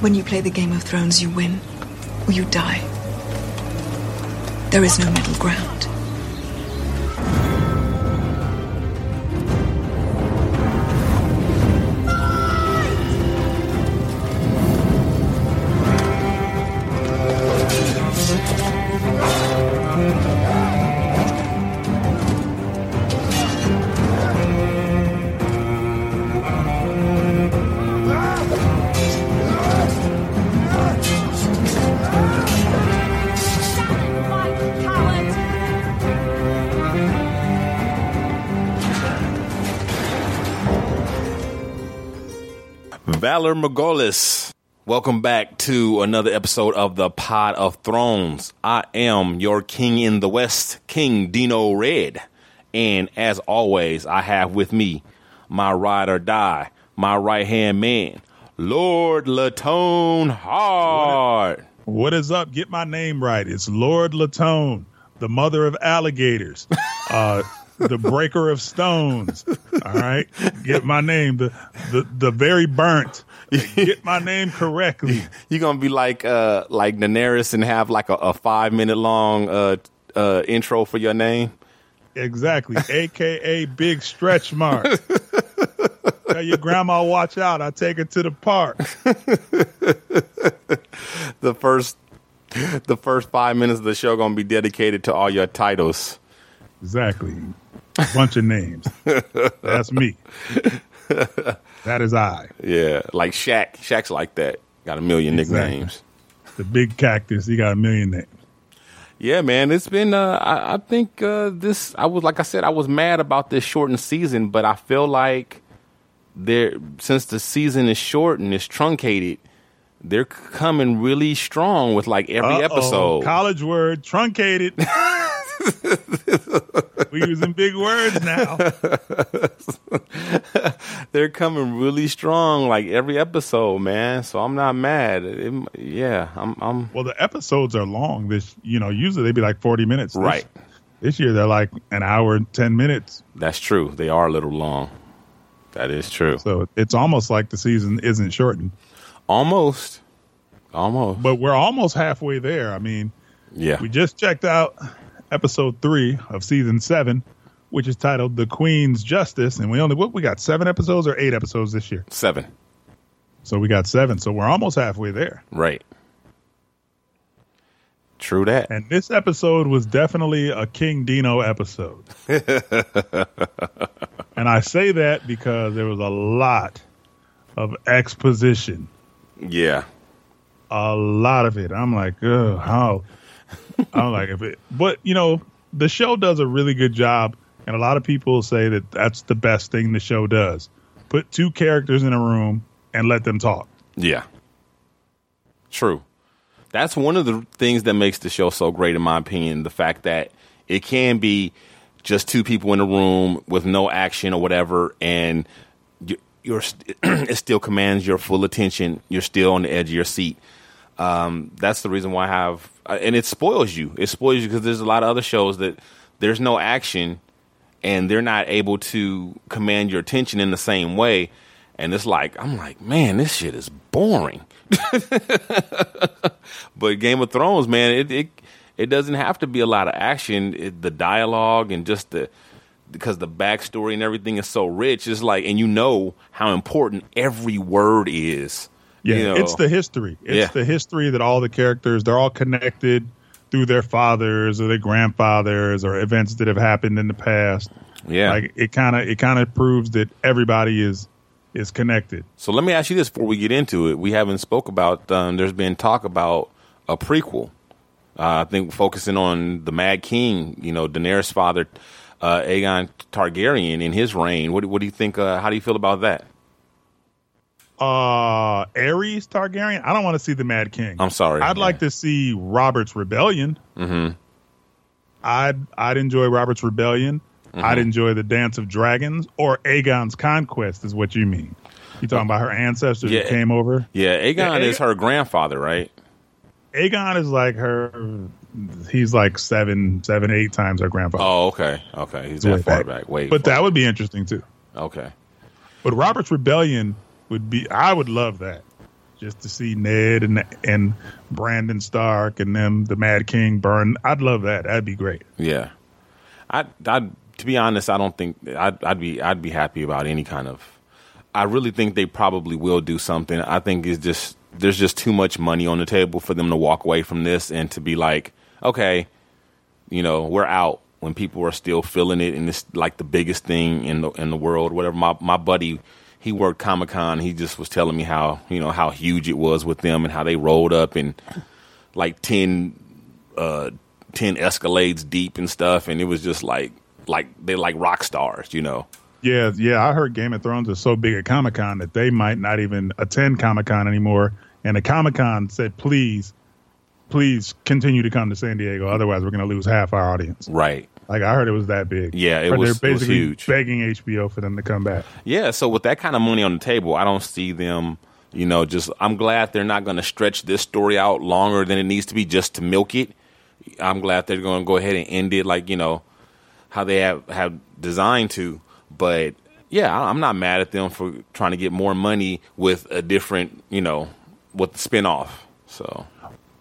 When you play the Game of Thrones, you win or you die. There is no middle ground. Valar Morghulis. Welcome back to another episode of the Pod of Thrones. I am your king in the West, King Dino Red. And as always, I have with me my ride or die, my right hand man, Lord Latone Heart. What is up? Get my name right. It's Lord Latone, the mother of alligators, uh, the breaker of stones. All right, get my name. The the the very burnt. Get my name correctly. You're gonna be like uh like Daenerys and have like a, a five minute long uh uh intro for your name. Exactly, aka Big Stretch Mark. Tell your grandma, watch out. I take her to the park. the first the first five minutes of the show gonna be dedicated to all your titles. Exactly. Bunch of names. That's me. That is I. Yeah, like Shaq. Shaq's like that. Got a million Exactly. nicknames. The big cactus. He got a million names. Yeah, man, it's been. Uh, I, I think uh, this. I was like I said, I was mad about this shortened season, but I feel like there since the season is shortened, it's truncated. They're coming really strong with like every Uh-oh. episode. College word truncated. we using big words now. They're coming really strong, like every episode, man. So I'm not mad. It- yeah, I'm. I'm Well, the episodes are long. This, you know, usually they'd be like forty minutes. This- Right. This, year they're like an hour and ten minutes. That's true. They are a little long. That is true. So it's almost like the season isn't shortened. Almost. Almost. But we're almost halfway there. I mean, Yeah. we just checked out episode three of season seven, which is titled "The Queen's Justice," and we only what we got seven episodes or eight episodes this year. Seven. So we got seven. So we're almost halfway there. Right. True that. And this episode was definitely a King Dino episode. and I say that because there was a lot of exposition, Yeah. a lot of it. I'm like, oh, how? I'm like, if it, but you know, the show does a really good job, and a lot of people say that that's the best thing the show does: put two characters in a room and let them talk. Yeah. True. That's one of the things that makes the show so great, in my opinion. The fact that it can be just two people in a room with no action or whatever, and you- you're it still commands your full attention. You're still on the edge of your seat. Um, that's the reason why I have, uh, and it spoils you. It spoils you because there's a lot of other shows that there's no action, and they're not able to command your attention in the same way. And it's like I'm like, man, this shit is boring. but Game of Thrones, man, it it, it doesn't have to be a lot of action. It, the dialogue and just the because the backstory and everything is so rich. It's like, and you know how important every word is. Yeah, you know? it's the history. It's Yeah. the history that all the characters they're all connected through their fathers or their grandfathers or events that have happened in the past. yeah. Like it kind of it kind of proves that everybody is is connected. So let me ask you this before we get into it. We haven't spoke about. Um, there's been talk about a prequel. Uh, I think focusing on the Mad King. You know, Daenerys' father, uh, Aegon Targaryen, in his reign. What, do- what do you think? Uh, how do you feel about that? Uh, Aerys Targaryen. I don't want to see the Mad King. I'm sorry. I'd like to see Robert's Rebellion. Mm-hmm. I'd I'd enjoy Robert's Rebellion. Mm-hmm. I'd enjoy the Dance of Dragons or Aegon's Conquest. Is what you mean? You talking about her ancestors Yeah. who came over? Yeah, Aegon Yeah, is her grandfather, right? Aegon is like her. He's like seven, seven, eight times her grandfather. Oh, okay, okay. He's that far back. back. Wait, but that would be interesting too. okay. But Robert's Rebellion would be. I would love that. Just to see Ned and and Brandon Stark and them, the Mad King burn. I'd love that. That'd be great. Yeah, I, I, to be honest, I don't think I'd, I'd be, I'd be happy about any kind of. I really think they probably will do something. I think it's just there's just too much money on the table for them to walk away from this and to be like, okay, you know, we're out when people are still feeling it and it's like the biggest thing in the in the world. Whatever. My my buddy, he worked Comic Con. He just was telling me how you know how huge it was with them and how they rolled up and like ten uh, ten Escalades deep and stuff, and it was just like like they're like rock stars, you know. Yeah, yeah. I heard Game of Thrones is so big at Comic Con that they might not even attend Comic Con anymore. And the Comic Con said, please, please continue to come to San Diego. Otherwise, we're going to lose half our audience. Right. Like I heard it was that big. Yeah, it was- They're it was huge. begging HBO for them to come back. Yeah. So with that kind of money on the table, I don't see them. You know, just I'm glad they're not going to stretch this story out longer than it needs to be just to milk it. I'm glad they're going to go ahead and end it like you know how they have have designed to. But yeah, I'm not mad at them for trying to get more money with a different, you know, with the spinoff. So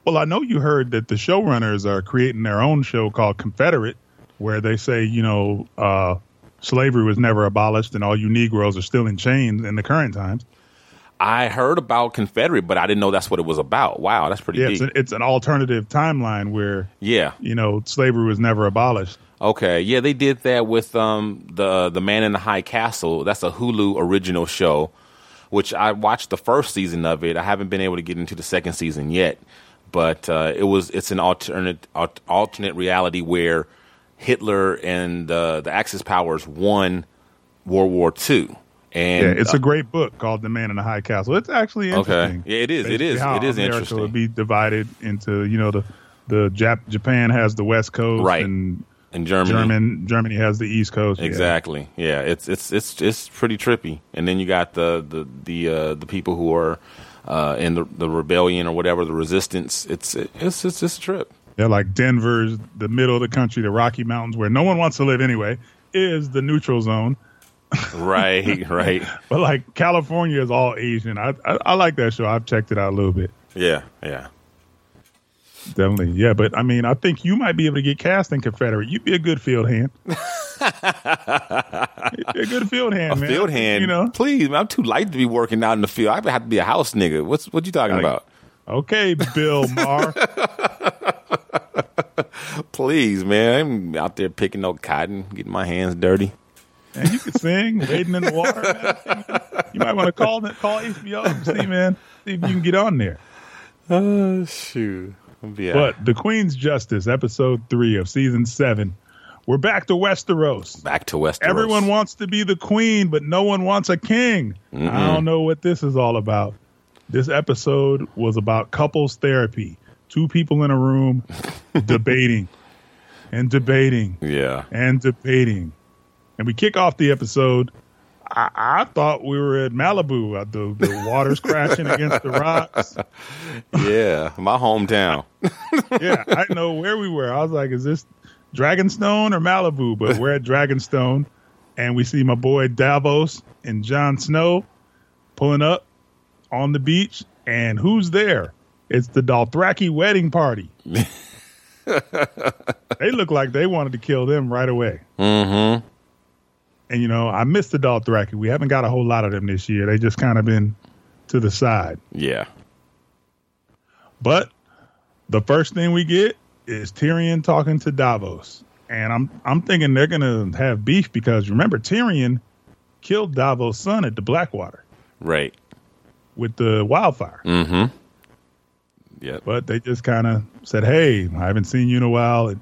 Well, I know you heard that the showrunners are creating their own show called Confederate, where they say, you know, uh, slavery was never abolished and all you Negroes are still in chains in the current times. I heard about Confederate, but I didn't know that's what it was about. Wow, that's pretty Yeah, it's, a, it's an alternative timeline where, yeah. you know, slavery was never abolished. Okay. Yeah, they did that with um the the Man in the High Castle. That's a Hulu original show, which I watched the first season of it. I haven't been able to get into the second season yet, but uh, it was it's an alternate alternate reality where Hitler and uh, the Axis powers won World War II. And Yeah, it's uh, a great book called The Man in the High Castle. It's actually Okay. interesting. Yeah, it is. It is. how It is America interesting. Would be divided into you know the the Jap- Japan has the West Coast, Right. And in Germany. German Germany has the East Coast. Exactly. Yeah, it's it's it's it's pretty trippy. And then you got the the the uh, the people who are uh, in the the rebellion or whatever, the resistance. It's it's it's just a trip. Yeah, like Denver's the middle of the country, the Rocky Mountains, where no one wants to live anyway, is the neutral zone. Right, right. But like California is all Asian. I, I I like that show. I've checked it out a little bit. Yeah, yeah. Definitely, yeah. But I mean, I think you might be able to get cast in Confederate. You'd be a good field hand. You'd be a good field hand, A man. field hand, You know. Please, I'm too light to be working out in the field. I have to be a house nigga. What's what you talking Like- about? Okay, Bill Maher. Please, man. I'm out there picking no cotton, getting my hands dirty. and you can sing, wading in the water. Man. You might want to call call HBO and see, man, see if you can get on there. Oh shoot. Yeah. But The Queen's Justice, episode three of season seven. We're back to Westeros. back to Westeros. Everyone wants to be the queen, but no one wants a king. I don't know what this is all about. This episode was about couples therapy. Two people in a room debating and debating Yeah. and debating. And we kick off the episode. I, I thought we were at Malibu. Uh, The, the water's crashing against the rocks. Yeah. My hometown. Yeah, I didn't know where we were. I was like, is this Dragonstone or Malibu? But we're at Dragonstone, and we see my boy Davos and Jon Snow pulling up on the beach. And who's there? It's the Dothraki wedding party. they look like they wanted to kill them right away. Mm-hmm. And you know, I missed the Dothraki. We haven't got a whole lot of them this year. They just kind of been to the side. Yeah. But the first thing we get is Tyrion talking to Davos. And I'm I'm thinking they're gonna have beef because remember Tyrion killed Davos' son at the Blackwater Right. With the wildfire. Mm-hmm. Yep. But they just kind of said, "Hey, I haven't seen you in a while," and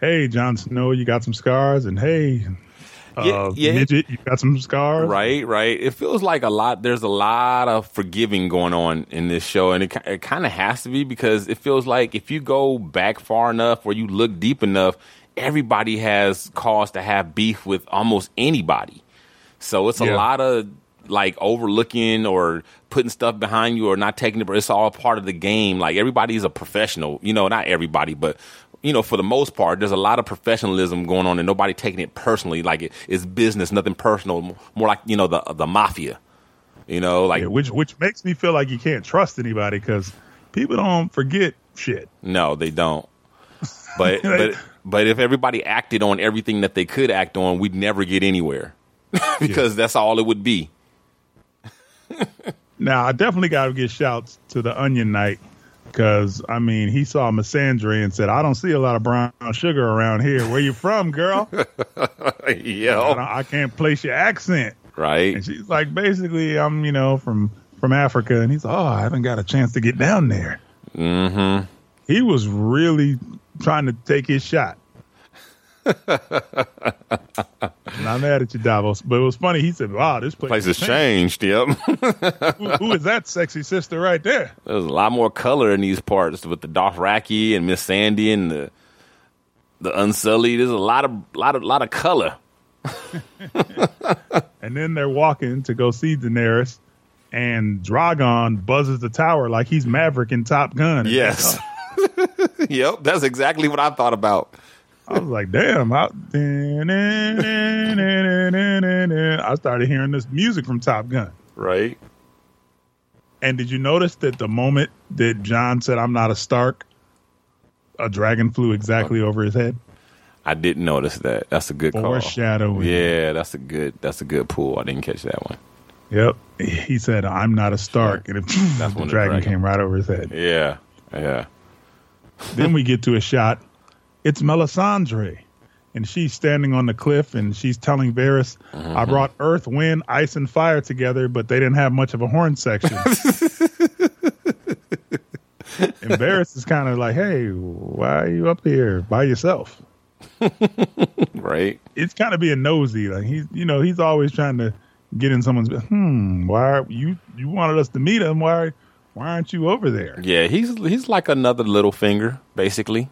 "Hey, Jon Snow, you got some scars," and "Hey, Yeah, uh, yeah. midget. You got some scars, Right, right. It feels like a lot. There's a lot of forgiving going on in this show, and it it kind of has to be because it feels like if you go back far enough or you look deep enough, everybody has cause to have beef with almost anybody. So it's a lot of like overlooking or putting stuff behind you or not taking it. But it's all part of the game. Like everybody's a professional. You know, not everybody, but you know, for the most part, there's a lot of professionalism going on, and nobody taking it personally. Like it, it's business, nothing personal. More like you know the the mafia. You know, like Yeah, which which makes me feel like you can't trust anybody because people don't forget shit. No, they don't. But but but if everybody acted on everything that they could act on, we'd never get anywhere because that's all it would be. Now I definitely got to give shouts to the Onion Knight because I mean he saw Missandei and said, "I don't see a lot of brown sugar around here. Where you from, girl? I, yeah, don't- I can't place your accent." right. And she's like, "Basically, I'm you know from from Africa," and he's like, "Oh, I haven't got a chance to get down there." Mm-hmm. He was really trying to take his shot. Not mad at you, Davos, but it was funny. He said, "Wow, this place, Place has has changed. changed. Yep. Who- who is that sexy sister right there?" There's a lot more color in these parts with the Dothraki and Missandei and the the Unsullied. There's a lot of lot of lot of color. And then they're walking to go see Daenerys, and Dragon buzzes the tower like he's Maverick in Top Gun. Yes. yep. That's exactly what I thought about. I was like, damn. I, I started hearing this music from Top Gun. Right. And did you notice that the moment that Jon said, I'm not a Stark, a dragon flew exactly over his head? I didn't notice that. That's a good call. Foreshadowing. Yeah, that's a good that's a good pull. I didn't catch that one. Yep. He said, I'm not a Stark. And it, That's the when the dragon dragon- came right over his head. Yeah. Yeah. then we get to a shot. It's Melisandre. And she's standing on the cliff and she's telling Varys, I brought earth, wind, ice, and fire together, but they didn't have much of a horn section. and Varys is kind of like, hey, why are you up here by yourself? Right. It's kind of being nosy. Like he's, you know, he's always trying to get in someone's, hmm, why are you, you wanted us to meet him. Why, why aren't you over there? Yeah, he's he's like another little finger, basically.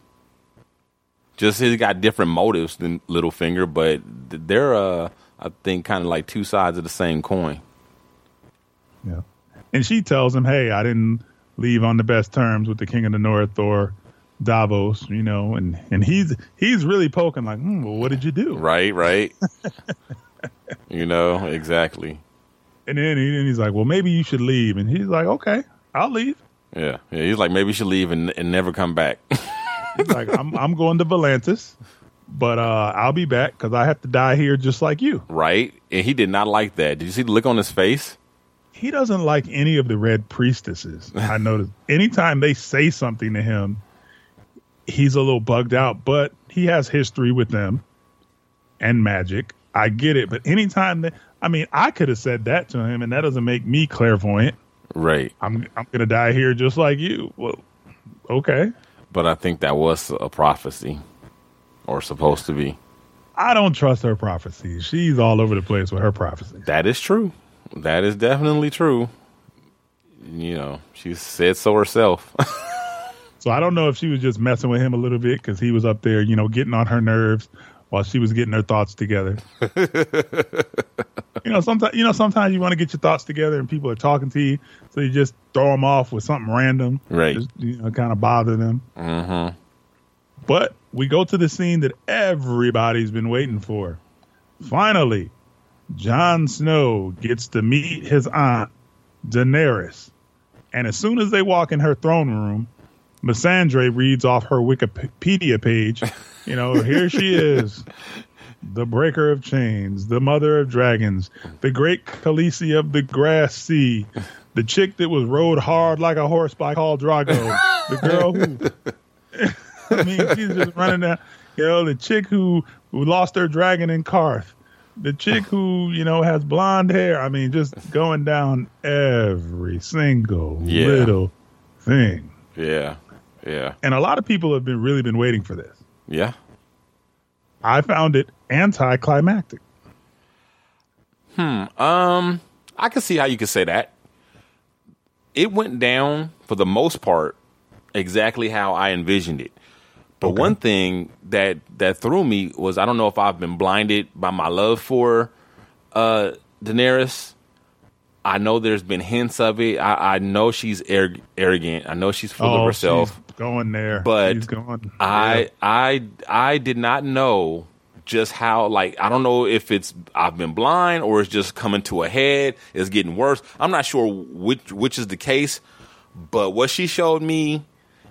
Just he's got different motives than Littlefinger, but they're uh I think kind of like two sides of the same coin. Yeah. And she tells him, "Hey, I didn't leave on the best terms with the King of the North or Davos, you know." And and he's he's really poking like, hmm, "Well, what did you do?" Right, right. you know, exactly. And then he, and he's like, "Well, maybe you should leave." And he's like, "Okay, I'll leave." Yeah. Yeah, he's like maybe you should leave and and never come back. He's like, "I'm I'm going to Volantis, but uh, I'll be back because I have to die here just like you." right? And he did not like that. Did you see the look on his face? He doesn't like any of the Red Priestesses. I noticed. Anytime they say something to him, he's a little bugged out. But he has history with them and magic. I get it. But anytime that, I mean, I could have said that to him, and that doesn't make me clairvoyant. Right. I'm I'm gonna die here just like you. Well, okay. But I think that was a prophecy or supposed to be. I don't trust her prophecies. She's all over the place with her prophecy. That is true. That is definitely true. You know, she said so herself. So I don't know if she was just messing with him a little bit because he was up there, you know, getting on her nerves while she was getting her thoughts together. you know, sometimes you know sometimes you want to get your thoughts together and people are talking to you, so you just throw them off with something random, Right. Just, you know, kind of bother them. mm-hmm. But we go to the scene that everybody's been waiting for. Finally, Jon Snow gets to meet his aunt, Daenerys. And as soon as they walk in her throne room, Missandei reads off her Wikipedia page. You know, here she is, the breaker of chains, the mother of dragons, the great Khaleesi of the grass sea, the chick that was rode hard like a horse by Khal Drogo, the girl who I mean, she's just running down. You know, the chick who who lost her dragon in Qarth, the chick who you know has blonde hair. I mean, just going down every single Yeah. little thing. Yeah. Yeah. And a lot of people have been really been waiting for this. Yeah. I found it anticlimactic. Hmm. Um, I can see how you could say that. It went down for the most part exactly how I envisioned it. But Okay. one thing that that threw me was I don't know if I've been blinded by my love for uh, Daenerys. I know there's been hints of it. I, I know she's arrog- arrogant. I know she's full of Oh, herself. she's going there. But she's going. I Yeah. I I did not know just how like I don't know if it's I've been blind or it's just coming to a head. It's getting worse. I'm not sure which which is the case, but what she showed me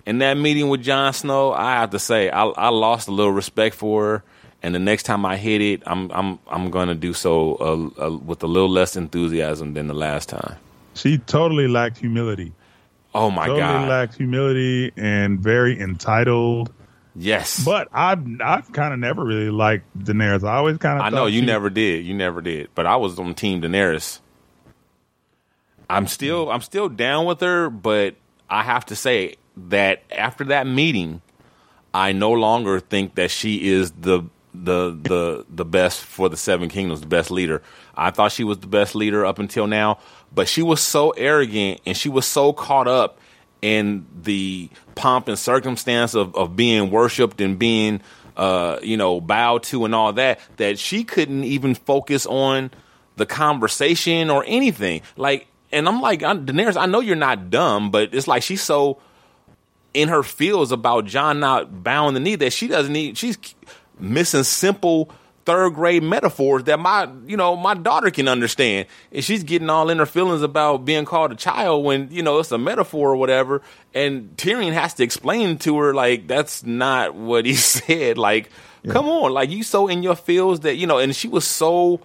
in that meeting with Jon Snow, I have to say I, I lost a little respect for her. And the next time I hit it, I'm I'm I'm going to do so uh, uh, with a little less enthusiasm than the last time. she totally lacked humility. Oh my totally god! Totally lacked humility and very entitled. yes, But I've I've kind of never really liked Daenerys. I always kind of I know you never did. You never did. But I was on Team Daenerys. I'm still I'm still down with her, but I have to say that after that meeting, I no longer think that she is the the the the best for the Seven Kingdoms, the best leader. I thought she was the best leader up until now, but she was so arrogant and she was so caught up in the pomp and circumstance of, of being worshipped and being uh, you know, bowed to and all that, that she couldn't even focus on the conversation or anything. Like, and I'm like, I'm, Daenerys, I know you're not dumb, but it's like she's so in her feels about Jon not bowing the knee that she doesn't need. She's missing simple third grade metaphors that my you know my daughter can understand, and she's getting all in her feelings about being called a child when you know it's a metaphor or whatever. And Tyrion has to explain to her like that's not what he said. Like, come on, like you so in your feels that you know, and she was so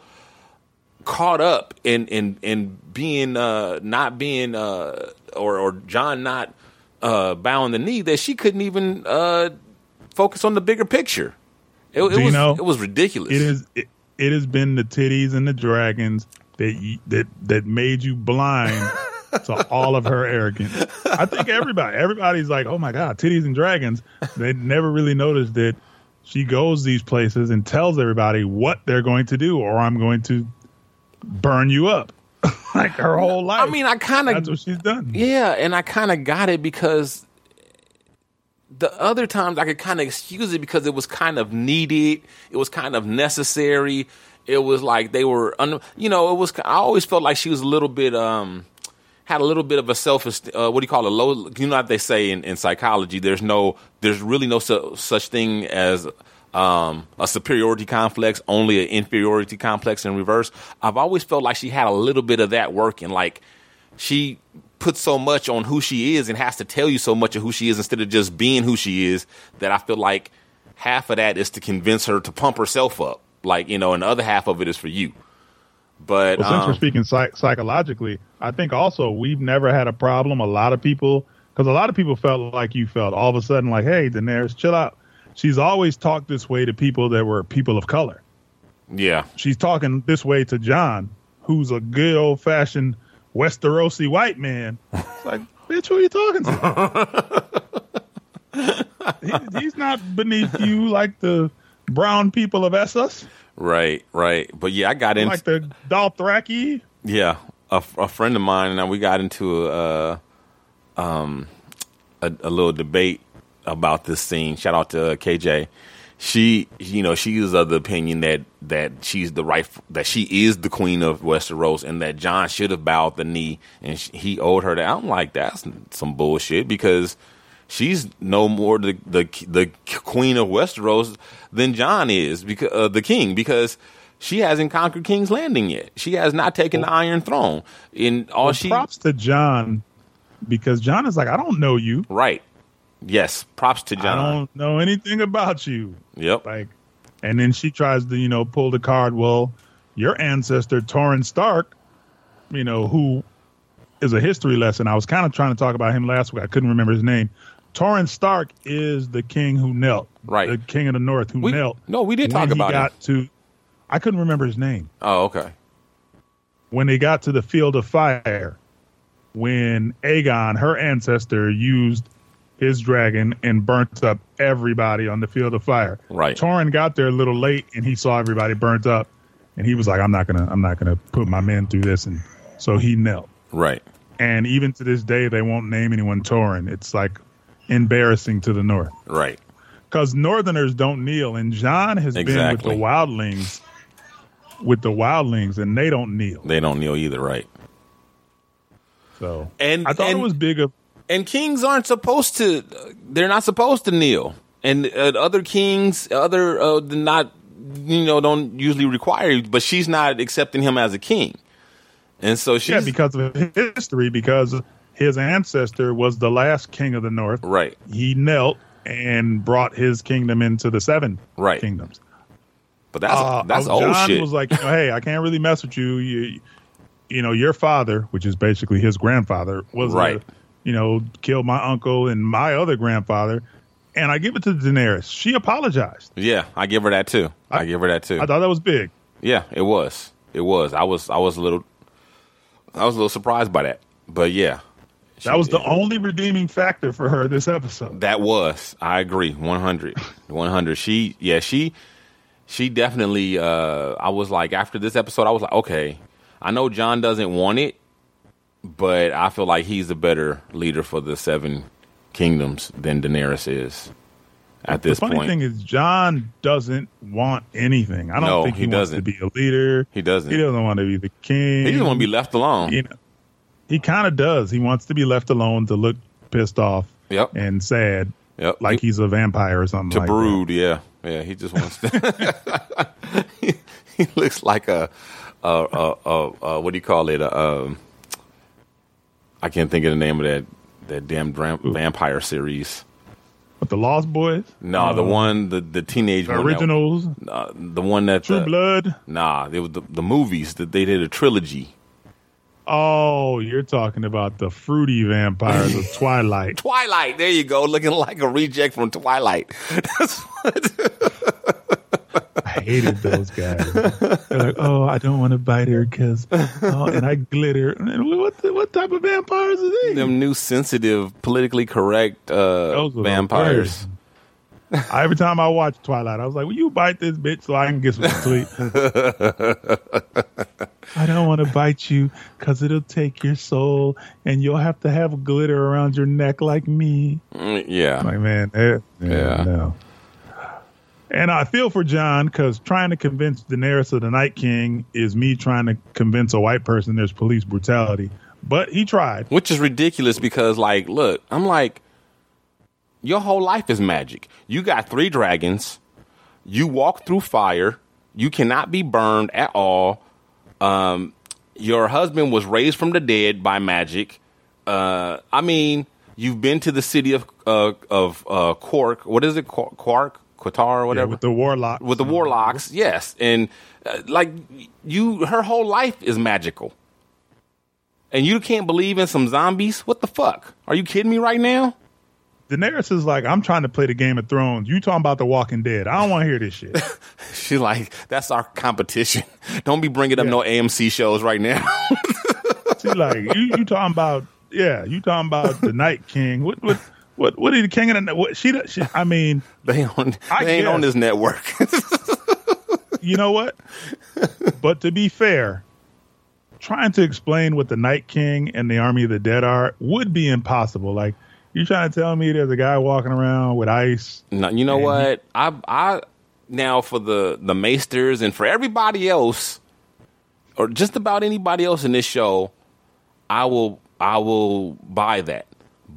caught up in in in being uh not being uh or or Jon not uh bowing the knee that she couldn't even uh focus on the bigger picture. It, it was know, it was ridiculous. It is. It, it has been the titties and the dragons that you, that that made you blind to all of her arrogance. I think everybody, everybody's like, "Oh my god, titties and dragons." They never really noticed that she goes these places and tells everybody what they're going to do, or I'm going to burn you up. like her whole life. I mean, I kind that's of what she's done. yeah, and I kind of got it because the other times I could kind of excuse it because it was kind of needed, it was kind of necessary. It was like they were, un, you know, it was. I always felt like she was a little bit, um, had a little bit of a self, uh, what do you call it? Low, you know what they say in, in psychology? There's no, there's really no su- such thing as um, a superiority complex, only an inferiority complex in reverse. I've always felt like she had a little bit of that working, like she puts so much on who she is and has to tell you so much of who she is instead of just being who she is that I feel like half of that is to convince her to pump herself up. Like, you know, and the other half of it is for you. But Well, since we're um, speaking psych- psychologically, I think also we've never had a problem. A lot of people, because a lot of people felt like you felt all of a sudden, like, hey, Daenerys, chill out. She's always talked this way to people that were people of color. yeah, She's talking this way to Jon, who's a good old fashioned Westerosi white man. It's like, bitch, who are you talking to? He- he's not beneath you like the brown people of Essos, right, right. But yeah, I got into like the Dothraki. Yeah, a, a friend of mine and I, we got into a, uh, um, a, a little debate about this scene. Shout out to uh, KJ. She, you know, she is of the opinion that that she's the right, that she is the queen of Westeros, and that Jon should have bowed the knee, and sh he owed her that. I'm like, that's some bullshit because she's no more the the the queen of Westeros than Jon is because uh, the king because she hasn't conquered King's Landing yet. She has not taken the Iron Throne. In all Well, she props to Jon because Jon is like, I don't know you. right. Yes, props to Jon. I don't know anything about you. Yep. Like, and then she tries to, you know, pull the card. Well, your ancestor, Torrhen Stark, you know, who is a history lesson. I was kind of trying to talk about him last week. I couldn't remember his name. Torrhen Stark is the king who knelt. Right. The king of the north who We- knelt. no, we did talk about it. when he got to I couldn't remember his name. Oh, okay. when they got to the field of fire, when Aegon, her ancestor, used his dragon and burnt up everybody on the field of fire. Right. Torrhen got there a little late and he saw everybody burnt up. and he was like, "I'm not gonna, I'm not gonna put my men through this," and so he knelt. Right. And even to this day, they won't name anyone Torrhen. It's like embarrassing to the North Right. because Northerners don't kneel, and Jon has been with the Wildlings, with the Wildlings, and they don't kneel. They don't kneel either. Right. So And I thought and, it was big of and kings aren't supposed to. They're not supposed to kneel. And uh, other kings, other uh, not, you know, don't usually require. But she's not accepting him as a king. And so she's yeah because of history because his ancestor was the last king of the North. right. He knelt and brought his kingdom into the seven Right. kingdoms. But that's Uh, that's old Jon shit. was like, you know, hey, I can't really mess with you. You, you know, your father, which is basically his grandfather, was Right. a, you know, killed my uncle and my other grandfather. And I give it to Daenerys. She apologized. yeah, I give her that too. I, I- give her that too. I thought that was big. Yeah, it was. It was. I was. I was a little. I was a little surprised by that, but yeah, That was the only redeeming factor for her this episode. that was. I agree. 100. 100. She. Yeah. She. She definitely. Uh, I was like after this episode, I was like, okay, I know Jon doesn't want it, but I feel like he's a better leader for the Seven Kingdoms than Daenerys is at this point. The funny point. thing is, Jon doesn't want anything. I don't No, think he, he wants doesn't. to be a leader. He doesn't. He doesn't want to be the king. he doesn't want to be left alone. You know, he kind of does. He wants to be left alone to look pissed off Yep. and sad, Yep. like he's a vampire or something. to like brood. Yeah, yeah. He just wants to. he, he looks like a, a, a, a, a what do you call it? A, um, I can't think of the name of that that damn dram- vampire series. But the Lost Boys, No, the Uh, one the the teenage the one that- originals, uh, the one that True uh, Blood. Nah, it was the, the movies that they did a trilogy. Oh, you're talking about the fruity vampires of Twilight. Twilight. There you go, looking like a reject from Twilight. I hated those guys. They're like, oh, I don't want to bite her because, oh, and I glitter. And what the, what type of vampires are these? them new sensitive, politically correct uh, Those are the vampires. Every time I watch Twilight, I was like, "Will you bite this bitch so I can get some sleep?" I don't want to bite you because it'll take your soul, and you'll have to have glitter around your neck like me. Mm, yeah. Like, man, eh, yeah, Yeah. no. And I feel for Jon because trying to convince Daenerys of the Night King is me trying to convince a white person there's police brutality. But he tried. Which is ridiculous because, like, look, I'm like, your whole life is magic. You got three dragons. You walk through fire. You cannot be burned at all. Um, your husband was raised from the dead by magic. Uh, I mean, you've been to the city of uh, of uh, Quark. What is it? Qu- Quark, Qatar, or Yeah, whatever. with the warlock. with the warlocks, yes, and uh, like you, her whole life is magical, and you can't believe in some zombies. What the fuck? Are you kidding me right now? Daenerys is like, I'm trying to play the Game of Thrones. You talking about The Walking Dead. I don't want to hear this shit. She's like, that's our competition. Don't be bringing up no AMC shows right now. She's like, you, you talking about, yeah, you talking about the Night King. What, what, what, what are the king of the, what, she, she, I mean, they on, I they ain't on this network. you know what? but to be fair, trying to explain what the Night King and the Army of the Dead are would be impossible. Like, you trying to tell me there's a guy walking around with ice? no, you know what? I, I now for the the Maesters and for everybody else, or just about anybody else in this show, I will I will buy that.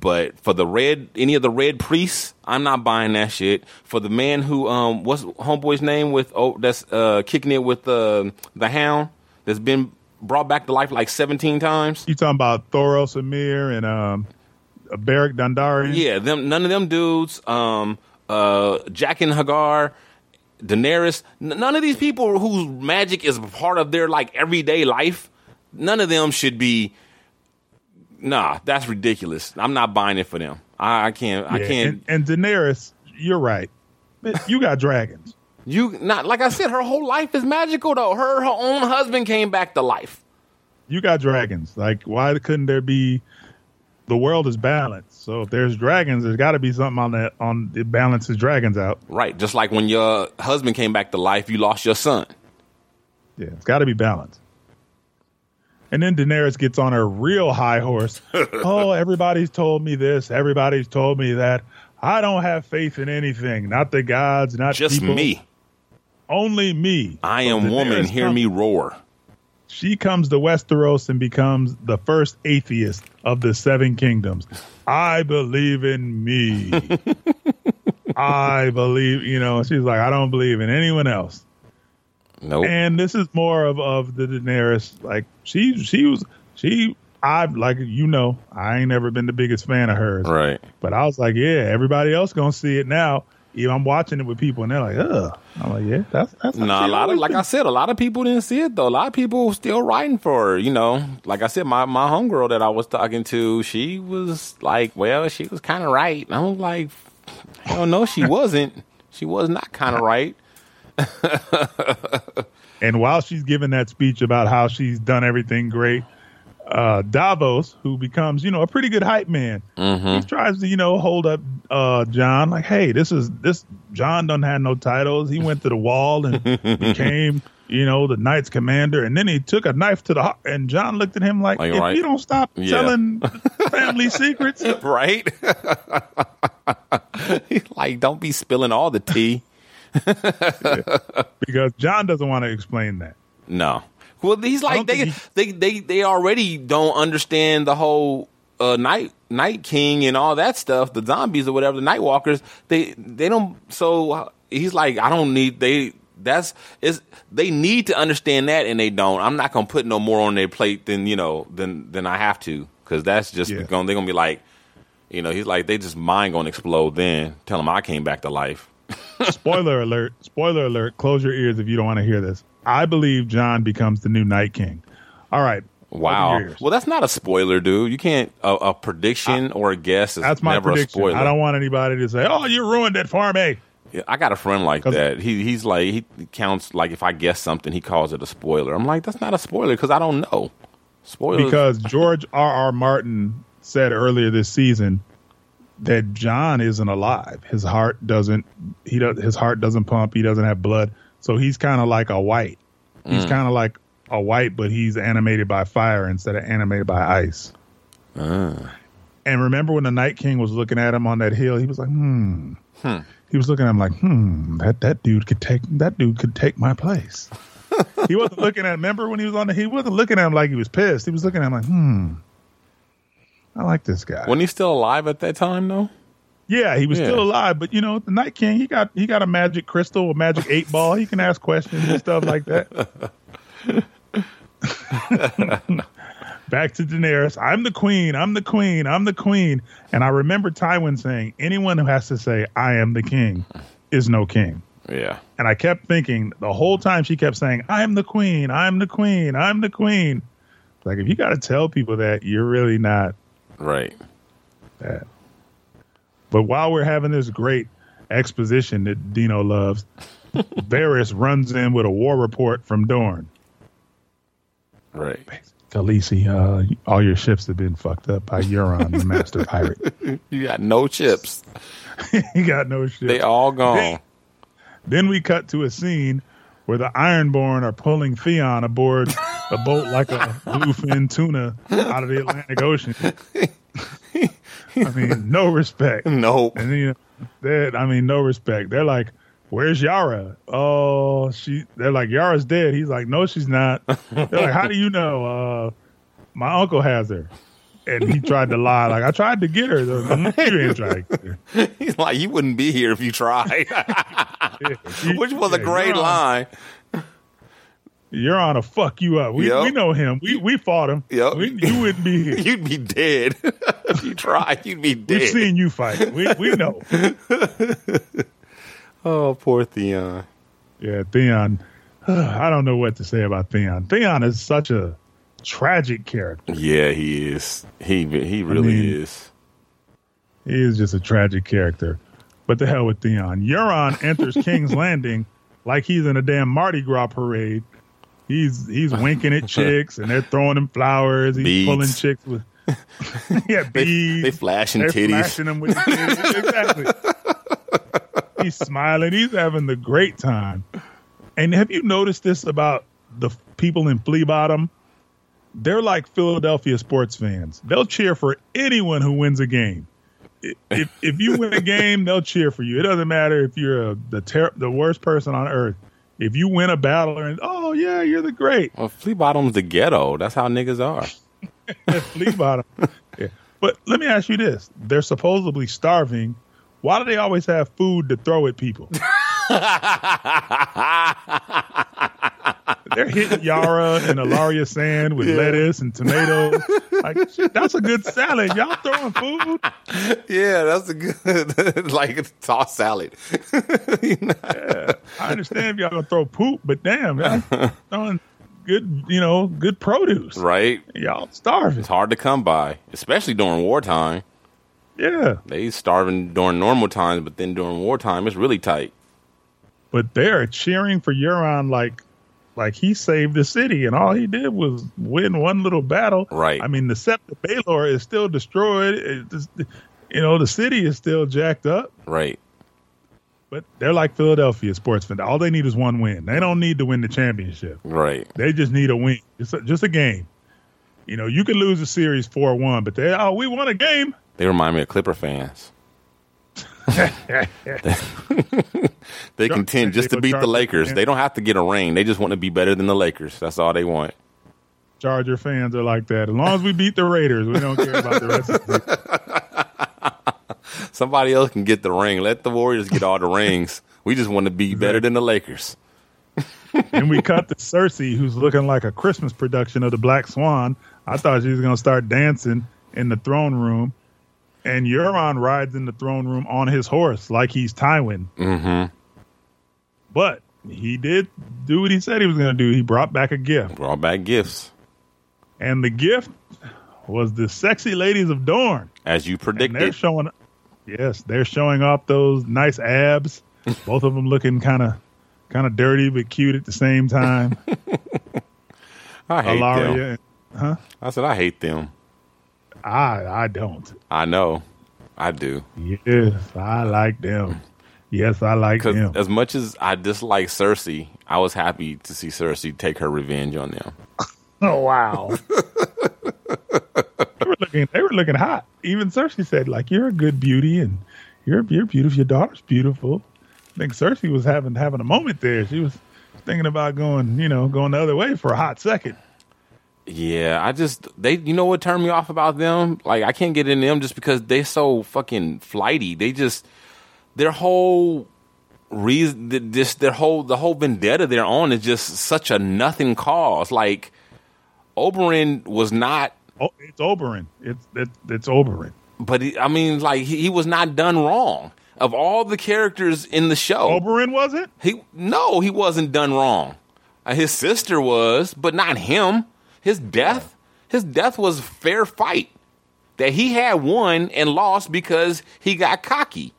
But for the red, any of the red priests, I'm not buying that shit. For the man who, um, what's homeboy's name with, oh, that's uh, kicking it with uh, the Hound, that's been brought back to life like 17 times. You talking about Thoros of Myr and um, Beric Dondarrion? Yeah, them none of them dudes. Um, uh, Jaqen H'ghar, Daenerys. n- none of these people whose magic is part of their like everyday life. None of them should be. Nah, that's ridiculous. I'm not buying it for them. I, I can't. I can't. And, and Daenerys, you're right. You got dragons. you not like I said. Her whole life is magical though. Her her own husband came back to life. You got dragons. Like, why couldn't there be? The world is balanced. So if there's dragons, there's got to be something on that on it balances dragons out. Right, just like when your husband came back to life, you lost your son. Yeah, it's got to be balanced. And then Daenerys gets on her real high horse. oh, everybody's told me this. Everybody's told me that. I don't have faith in anything. Not the gods, not Just people. me. Only me. I So am woman. Daenerys Hear comes- me roar. She comes to Westeros and becomes the first atheist of the Seven Kingdoms. I believe in me. I believe, you know, she's like, I don't believe in anyone else. Nope. And this is more of, of the Daenerys. Like she she was she I like you know, I ain't never been the biggest fan of hers. right. But I was like, yeah, everybody else gonna see it now. Even I'm watching it with people and they're like, ugh. I'm like, yeah, that's that's No, she a lot of like been. I said, a lot of people didn't see it though. A lot of people still writing for her. You know, like I said, my my homegirl that I was talking to, she was like, well, she was kind of right. And I'm like, hell no, she wasn't. She was not kind of right. And while she's giving that speech about how she's done everything great, uh, Davos, who becomes, you know, a pretty good hype man, he tries to, you know, hold up uh, Jon like, hey, this is this Jon doesn't have no titles. He went to the wall and became, you know, the Knights commander, and then he took a knife to the heart. And Jon looked at him like, Like, if right. you don't stop Yeah. telling family secrets, Right? like, don't be spilling all the tea. because Jon doesn't want to explain that. No. Well, he's like they, think they they they already don't understand the whole uh, night night king and all that stuff. The zombies or whatever, the night walkers. They they don't. So he's like, I don't need they. That's is they need to understand that and they don't. I'm not gonna put no more on their plate than you know than than I have to because that's just Yeah. going. They're gonna be like, you know, he's like they just mind gonna explode. Then tell them I came back to life. Spoiler alert spoiler alert close your ears if you don't want to hear this i believe jon becomes the new night king all right Wow. Open your ears. Well, that's not a spoiler, dude. You can't a, a prediction or a guess is that's my never a prediction spoiler. i don't want anybody to say oh you ruined it for me Yeah, I got a friend like that. He he's like he counts like if I guess something, he calls it a spoiler. I'm like, that's not a spoiler because I don't know. Spoilers because george r r martin said earlier this season that jon isn't alive his heart doesn't he does his heart doesn't pump he doesn't have blood so he's kind of like a white Mm. he's kind of like a white but he's animated by fire instead of animated by ice Ah. And remember when the Night King was looking at him on that hill, he was like, hmm. He was looking at him like, hmm, that, that dude could take that dude could take my place. he wasn't looking at remember when he was on the he wasn't looking at him like he was pissed. He was looking at him like, hmm. I like this guy. When he's still alive at that time, though. yeah, he was Yeah. still alive, but you know, the Night King, he got he got a magic crystal, a magic eight ball. He can ask questions and stuff like that. Back to Daenerys. I'm the queen. I'm the queen. I'm the queen. And I remember Tywin saying, anyone who has to say I am the king is no king. Yeah. And I kept thinking the whole time she kept saying, I'm the queen. I'm the queen. I'm the queen. Like if you got to tell people that, you're really not Right. that. But while we're having this great exposition that Dino loves, Varys runs in with a war report from Dorne. Right. Khaleesi, uh, all your ships have been fucked up by Euron, the master pirate. You got no chips. you got no shit. They all gone. Then we cut to a scene where the Ironborn are pulling Theon aboard a boat like a bluefin tuna out of the Atlantic Ocean. I mean, no respect. Nope. And then, you know, that I mean, no respect. They're like, "Where's Yara?" Oh, she. They're like, "Yara's dead." He's like, "No, she's not." They're like, "How do you know?" Uh, my uncle has her, and he tried to lie. Like, I tried to get her. Like, "Mm, you didn't try to get her. He's like, you wouldn't be here if you tried, Yeah, you- which was a great you're on- line. You're on to fuck you up. We Yep. we know him. We we fought him. Yep. We, you wouldn't be here. You'd be dead if you tried. You'd be dead. We've seen you fight. We we know. oh, poor Theon. Yeah, Theon. I don't know what to say about Theon. Theon is such a tragic character. Yeah, he is. He he really mean- is. He is just a tragic character. But the hell with Theon. Euron enters King's Landing like he's in a damn Mardi Gras parade. He's he's winking at chicks and they're throwing him flowers. He's Beads. pulling chicks with yeah beads. they flashing They're titties. flashing him with the exactly. He's smiling. He's having the great time. And have you noticed this about the people in Flea Bottom, they're like Philadelphia sports fans. They'll cheer for anyone who wins a game. If if you win a game, they'll cheer for you. It doesn't matter if you're a, the ter- the worst person on earth. If you win a battle, and oh yeah, you're the great Well, Flea Bottom's the ghetto. That's how niggas are. flea bottom. Yeah. But let me ask you this: They're supposedly starving. Why do they always have food to throw at people? They're hitting Yara and Ellaria Sand with lettuce and tomatoes. Like shit, that's a good salad. Y'all throwing food? Yeah, that's a good like a tossed salad. I understand if y'all gonna throw poop, but damn, y'all throwing good, you know, good produce. right? Y'all starving. It's hard to come by, especially during wartime. Yeah. They starving during normal times, but then during wartime, it's really tight. but they're cheering for Euron like like he saved the city and all he did was win one little battle. Right. I mean the Sept of Baelor is still destroyed. Just, you know, the city is still jacked up. Right. But they're like Philadelphia sports fans. All they need is one win. They don't need to win the championship. Right. They just need a win. Just a, just a game. You know, you could lose a series 4-1, but they oh, we won a game. They remind me of Clipper fans. they contend just to beat the Lakers. They don't have to get a ring. They just want to be better than the Lakers. That's all they want. Charger fans are like that. As long as we beat the Raiders, we don't care about the rest of the Somebody else can get the ring. Let the Warriors get all the rings. We just want to be better than the Lakers. and we cut to Cersei, who's looking like a Christmas production of the Black Swan. I thought she was going to start dancing in the throne room, and Euron rides in the throne room on his horse like he's Tywin. Mm-hmm. But he did do what he said he was going to do. He brought back a gift, Brought back gifts, and the gift was the sexy ladies of Dorne. as you And they're predicted. showing, yes, they're showing off those nice abs. Both of them looking kind of, kind of dirty but cute at the same time. I hate them. Huh? I said I hate them. I I don't. I know. I do. Yes, I like them. Yes, I like them. as much as I dislike Cersei, I was happy to see Cersei take her revenge on them. Oh wow. they were looking. They were looking hot. Even Cersei said, "Like you're a good beauty, and you're you're beautiful. Your daughter's beautiful." I think Cersei was having having a moment there. She was thinking about going, you know, going the other way for a hot second. Yeah, I just they you know what turned me off about them? Like I can't get in them just because they're so fucking flighty. They just their whole reason th- this their whole the whole vendetta they're on is just such a nothing cause. Like Oberyn was not Oh, it's Oberyn. It's it, it's Oberyn. but he, I mean like he, he was not done wrong. Of all the characters in the show, Oberyn wasn't. He no, he wasn't done wrong. Uh, his sister was, but not him. His death, his death was fair fight. That he had won and lost because he got cocky.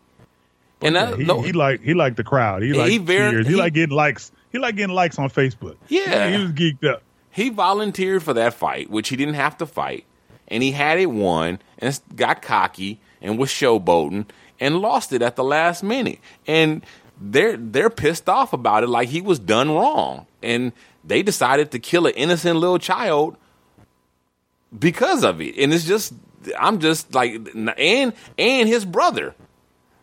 And that, He, no, he like he liked the crowd. He like He very- cheers. He, he- like getting likes. He like getting likes on Facebook. Yeah. he was geeked up. he volunteered for that fight, which he didn't have to fight, and he had it won and got cocky and was showboating and lost it at the last minute. And they're they're pissed off about it, like he was done wrong, and they decided to kill an innocent little child because of it. And it's just I'm just like and and his brother.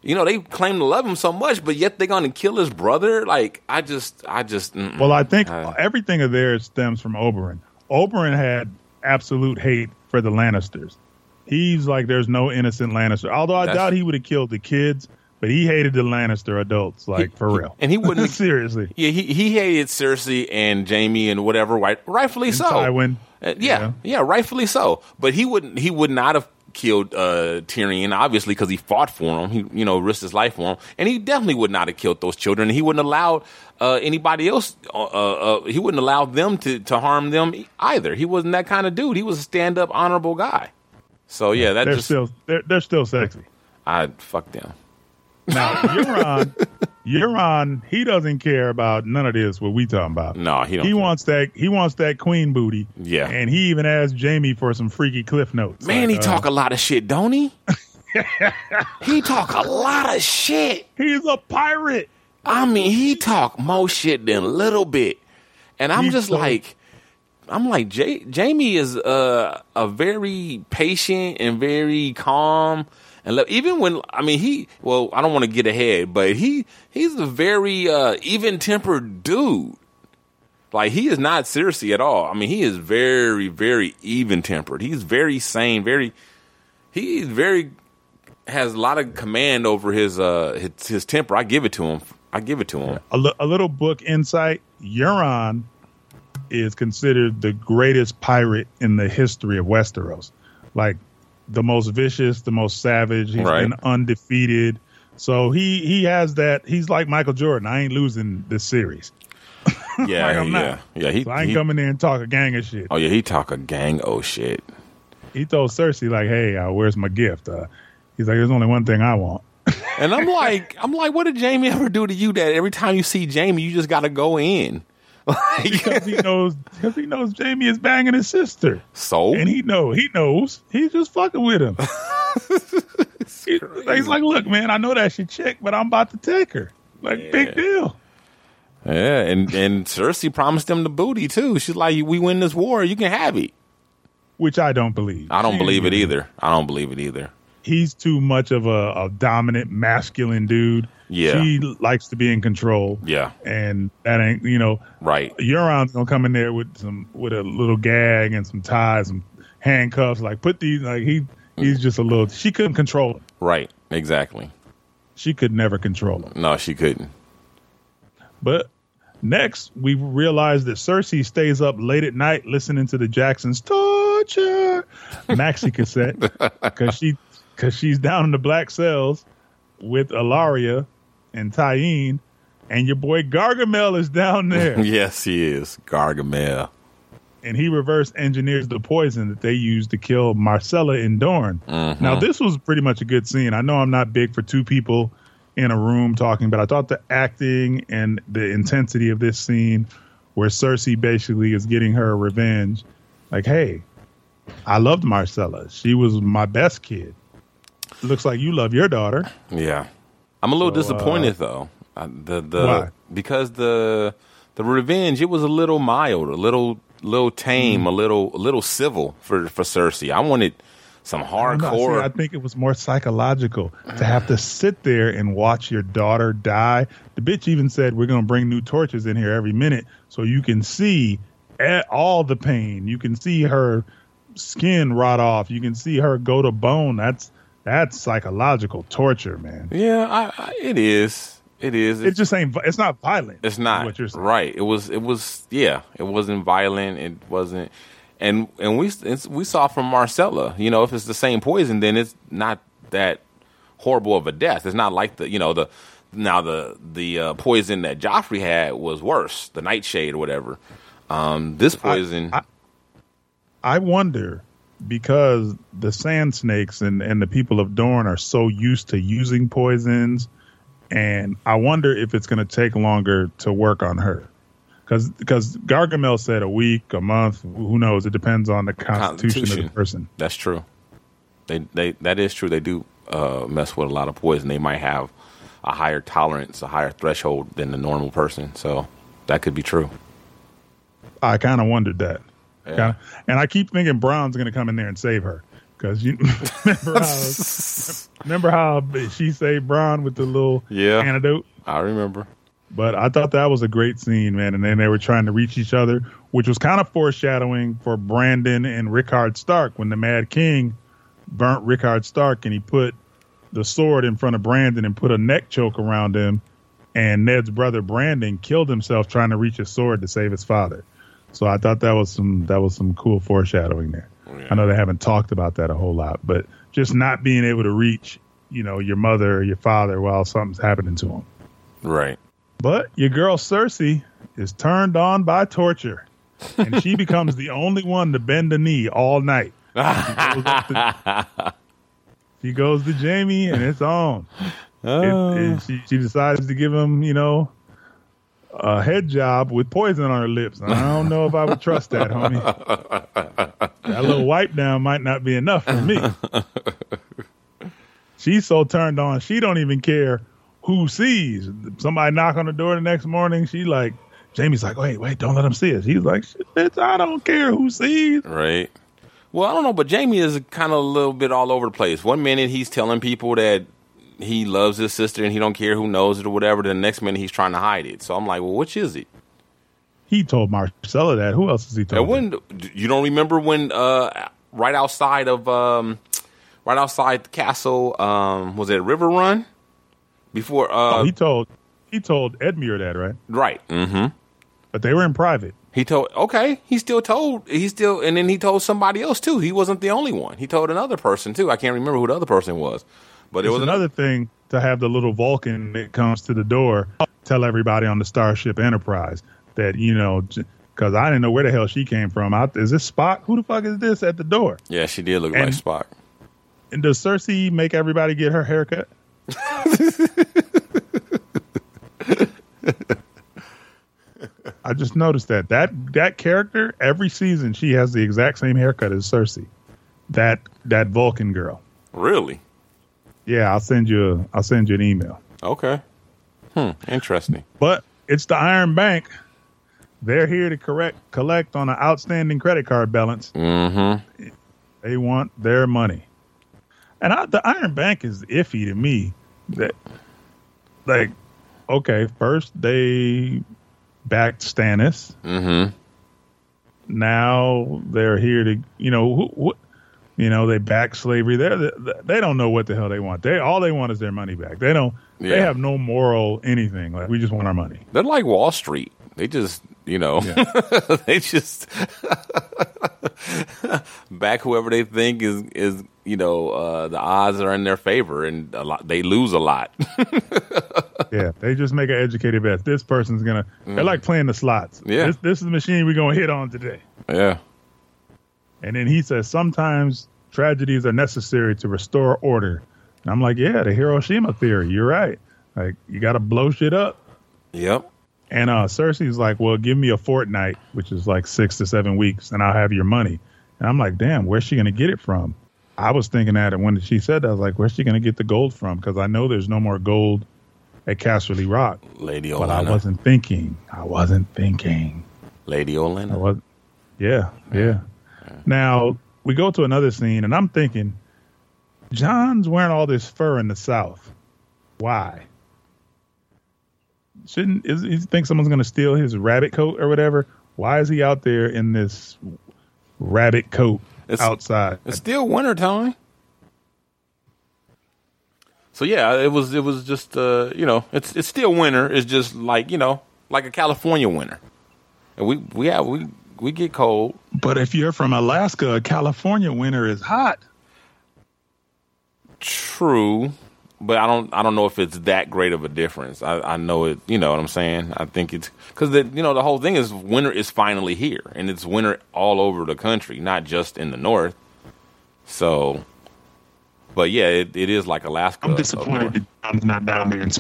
You know, they claim to love him so much, but yet they're going to kill his brother. Like, I just, I just. mm-mm. Well, I think Uh, everything of theirs stems from Oberyn. Oberyn had absolute hate for the Lannisters. He's like, there's no innocent Lannister. Although I doubt he would have killed the kids, but he hated the Lannister adults, like He- for real. and he wouldn't- seriously. Yeah, he he hated Cersei and Jaime and whatever, right? Rightfully And so. Tywin. Uh, yeah, Yeah. yeah, rightfully so. But he wouldn't. He would not have killed uh, Tyrion, obviously, because he fought for him. He, you know, risked his life for him, and he definitely would not have killed those children. He wouldn't allow uh, anybody else. Uh, uh, he wouldn't allow them to to harm them either. He wasn't that kind of dude. He was a stand up, honorable guy. So yeah, that They're just still they're, they're still sexy. I fuck them. Now Euron, Euron, he doesn't care about none of this. What we talking about? No, he don't. He care. wants that. He wants that queen booty. Yeah. and he even asked Jaime for some freaky cliff notes. Man, Like, he uh, talk a lot of shit, don't he? he talk a lot of shit. He's a pirate. I mean, he talk more shit than a little bit. And I'm He just so- like, I'm like, J- Jaime is uh, a very patient and very calm. And even when, I mean, he, well, I don't want to get ahead, but he, he's a very uh, even tempered dude. Like, he is not Cersei at all. I mean, he is very, very even tempered. He's very sane, very, he's very, has a lot of command over his, uh, his, his temper. I give it to him. I give it to him. a, a little book insight. Euron is considered the greatest pirate in the history of Westeros. Like the most vicious, the most savage. He's Right. been undefeated. So he he has that. He's like Michael Jordan. I ain't losing this series. Yeah, Like, yeah, not. yeah. He, So I ain't he- coming there and talk a gang of shit. Oh yeah, he talk a gang oh shit. He told Cersei like, "Hey, uh, where's my gift?" Uh, he's like, "There's only one thing I want." And I'm like, I'm like, what did Jaime ever do to you that every time you see Jaime, you just got to go in? Because he knows because he knows Jaime is banging his sister. so and he know he knows he's just fucking with him. He- he's like, look, man, I know that's your chick, but I'm about to take her. Like, big deal. yeah, and and Cersei promised him the booty too. She's like, we win this war, you can have it. Which I don't believe. I don't believe it either. I don't believe it either. He's too much of a, a dominant, masculine dude. Yeah. she likes to be in control. Yeah, and that ain't you know. right. Euron's gonna come in there with some with a little gag and some ties, some handcuffs. Like, put these. Like he he's mm. just a little. She couldn't control him. Right, exactly. She could never control him. No, she couldn't. But next, we realize that Cersei stays up late at night listening to the Jacksons' torture maxi cassette because she because she's down in the black cells with Ellaria and Tyene, and your boy Gargamel is down there, Yes, he is Gargamel. and he reverse engineers the poison that they used to kill Myrcella and Dorne. Mm-hmm. Now, this was pretty much a good scene. I know I'm not big for two people in a room talking, but I thought the acting and the intensity of this scene, where Cersei basically is getting her revenge, like, hey, I loved Myrcella. She was my best kid. Looks like you love your daughter. Yeah, I'm a little So, uh, disappointed though. Uh, the the Why? because the the revenge it was a little mild, a little little tame, a little a little civil for for Cersei. I wanted some I'm not- see, hardcore. I think it was more psychological to have to sit there and watch your daughter die. The bitch even said, "We're going to bring new torches in here every minute, so you can see all the pain. You can see her skin rot off. You can see her go to bone. That's that's psychological torture, man. yeah, I, I, it is. It is. It just ain't. It's not violent. It's not what you're saying. right. It was. It was. Yeah. It wasn't violent. It wasn't. And and we it's, we saw from Myrcella. You know, if it's the same poison, then it's not that horrible of a death. It's not like the you know the now the the uh, poison that Joffrey had was worse. The nightshade or whatever. Um, this poison. I- I wonder because the sand snakes and, and the people of Dorne are so used to using poisons, and I wonder if it's going to take longer to work on her. Because because Gargamel said a week, a month, who knows? It depends on the constitution, of the person. That's true. They they that is true. They do uh, mess with a lot of poison. They might have a higher tolerance, a higher threshold than the normal person. So that could be true. I kind of wondered that. Yeah. Kinda, and I keep thinking Bronn's going to come in there and save her. Because you remember how remember how she saved Bronn with the little Yeah. antidote. I remember. But I thought that was a great scene, man. And then they were trying to reach each other, which was kind of foreshadowing for Brandon and Rickard Stark when the Mad King burnt Rickard Stark and he put the sword in front of Brandon and put a neck choke around him. And Ned's brother Brandon killed himself trying to reach his sword to save his father. So I thought that was some that was some cool foreshadowing there. Oh, I know they haven't talked about that a whole lot, but just not being able to reach, you know, your mother or your father while something's happening to them. Right. But your girl Cersei is turned on by torture, and she becomes the only one to bend a knee all night. She goes, to, she goes to Jaime, and it's on. It- it- oh. she, she decides to give him, you know, a head job with poison on her lips. I don't know if I would trust that, homie. That little wipe down might not be enough for me. She's so turned on, she don't even care who sees. Somebody knock on the door the next morning, she like Jaime's like, wait, wait, don't let him see us. He's like, bitch, I don't care who sees. Right. Well, I don't know, but Jaime is kind of a little bit all over the place. One minute he's telling people that he loves his sister and he don't care who knows it or whatever. The next minute he's trying to hide it. So I'm like, well, which is it? He told Myrcella that. Who else has he told? when you don't remember when uh, right outside of um, right outside the castle um, was it Riverrun before uh, Oh, he told he told Edmure that, right? right mm-hmm. But they were in private. He told okay. He still told he still and then he told somebody else too. He wasn't the only one. He told another person too. I can't remember who the other person was, but it was another thing to have the little Vulcan that comes to the door tell everybody on the Starship Enterprise that you know because I didn't know where the hell she came from. I, is this Spock? Who the fuck is this at the door? Yeah, she did look And- like Spock. And does Cersei make everybody get her haircut? I just noticed that that that character every season she has the exact same haircut as Cersei. That that Vulcan girl. Really? Yeah, I'll send you a, I'll send you an email. Okay. Hmm. Interesting. But it's the Iron Bank. They're here to correct collect on an outstanding credit card balance. Mm-hmm. They want their money. And I, the Iron Bank is iffy to me. That like, okay, first they backed Stannis. Mm-hmm. Now they're here to, you know, who, who, you know, they back slavery. They they don't know what the hell they want. They all they want is their money back. They don't. They have no moral anything. Like we just want our money. They're like Wall Street. They just, you know, they just back whoever they think is is you know uh, the odds are in their favor, and a lot they lose a lot. Yeah, they just make an educated bet. This person's gonna. They're like playing the slots. Yeah. this, this is the machine we're gonna hit on today. yeah. And then he says sometimes tragedies are necessary to restore order. And I'm like, yeah, the Hiroshima theory. You're right. Like you got to blow shit up. Yep. And uh, Cersei's like, well, give me a fortnight, which is like six to seven weeks, and I'll have your money. And I'm like, damn, where's she gonna get it from? I was thinking that, and when she said that, I was like, where's she gonna get the gold from? Because I know there's no more gold at Casterly Rock. Lady But I wasn't thinking. I wasn't thinking. Lady I Olenna. was. Yeah, yeah. Now we go to another scene, and I'm thinking, Jon's wearing all this fur in the South. Why? Shouldn't is he think someone's going to steal his rabbit coat or whatever? Why is he out there in this rabbit coat It's- outside? It's still winter time. So yeah, it was it was just uh, you know, it's it's still winter. It's just like, you know, like a California winter. And we we have we we get cold. But if you're from Alaska, a California winter is hot. True, but I don't I don't know if it's that great of a difference. I, I know it. You know what I'm saying? I think it's because the you know the whole thing is winter is finally here, and it's winter all over the country, not just in the north. So, but yeah, it, it is like Alaska. I'm disappointed Jon's not down there in